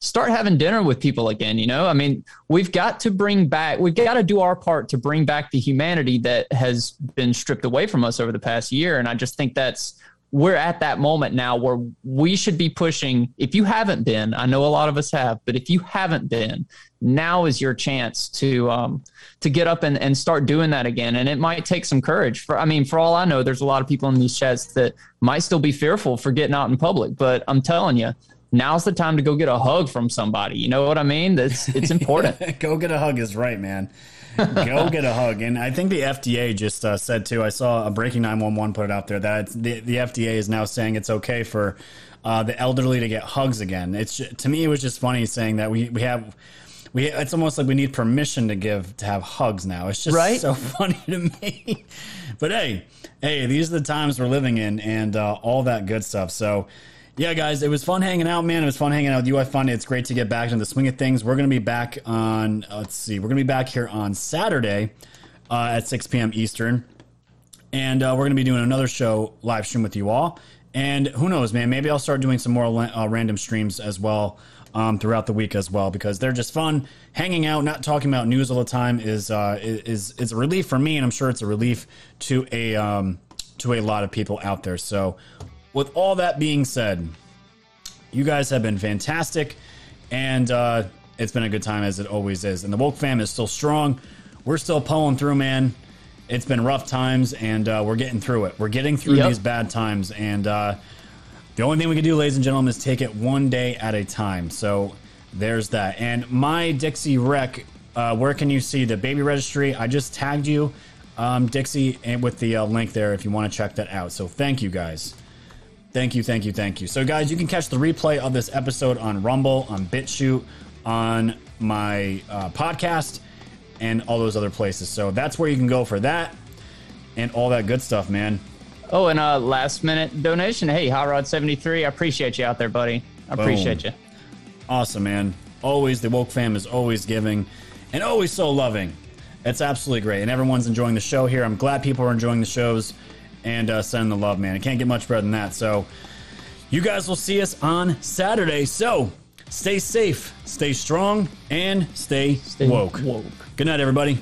start having dinner with people again you know? I mean we've got to bring back we've got to do our part to bring back the humanity that has been stripped away from us over the past year and i just think that's we're at that moment now where we should be pushing if you haven't been i know a lot of us have but if you haven't been now is your chance to um to get up and, and start doing that again. And it might take some courage for i mean for all i know there's a lot of people in these chats that might still be fearful for getting out in public but i'm telling you now's the time to go get a hug from somebody you know what i mean that's it's important Go get a hug is right, man. Go get a hug. And I think the FDA just uh, said too. I saw a breaking nine one one put it out there that it's, the the FDA is now saying it's okay for uh, the elderly to get hugs again. It's to me it was just funny saying that we we have. We, it's almost like we need permission to give to have hugs now. It's just Right? so funny to me. But hey, hey, these are the times we're living in, and uh, all that good stuff. So, yeah, guys, it was fun hanging out, man. It was fun hanging out with you. I find it's great to get back into the swing of things. We're going to be back on, let's see, we're going to be back here on Saturday uh, at 6 p.m. Eastern. And uh, we're going to be doing another show live stream with you all. And who knows, man? Maybe I'll start doing some more uh, random streams as well um, throughout the week as well because they're just fun. Hanging out, not talking about news all the time is uh, is is a relief for me, and I'm sure it's a relief to a um, to a lot of people out there. So, with all that being said, you guys have been fantastic, and uh, it's been a good time as it always is. And the woke fam is still strong. We're still pulling through, man. It's been rough times, and uh, we're getting through it. We're getting through Yep. these bad times, and uh, the only thing we can do, ladies and gentlemen, is take it one day at a time. So there's that. And my Dixie Rec, uh, where can you see the baby registry? I just tagged you, um, Dixie, and with the uh, link there if you want to check that out. So thank you guys. Thank you, thank you, thank you. So, guys, you can catch the replay of this episode on Rumble, on BitChute, on my uh, podcast, and all those other places. So that's where you can go for that and all that good stuff, man. oh and uh last minute donation hey hot rod 73 i appreciate you out there buddy i Boom. appreciate you Awesome, man. Always, the woke fam is always giving and always so loving. It's absolutely great, and everyone's enjoying the show here. I'm glad people are enjoying the shows and uh, sending the love, man. It can't get much better than that. So, you guys will see us on Saturday. So, stay safe, stay strong, and stay, woke. woke. Good night, everybody.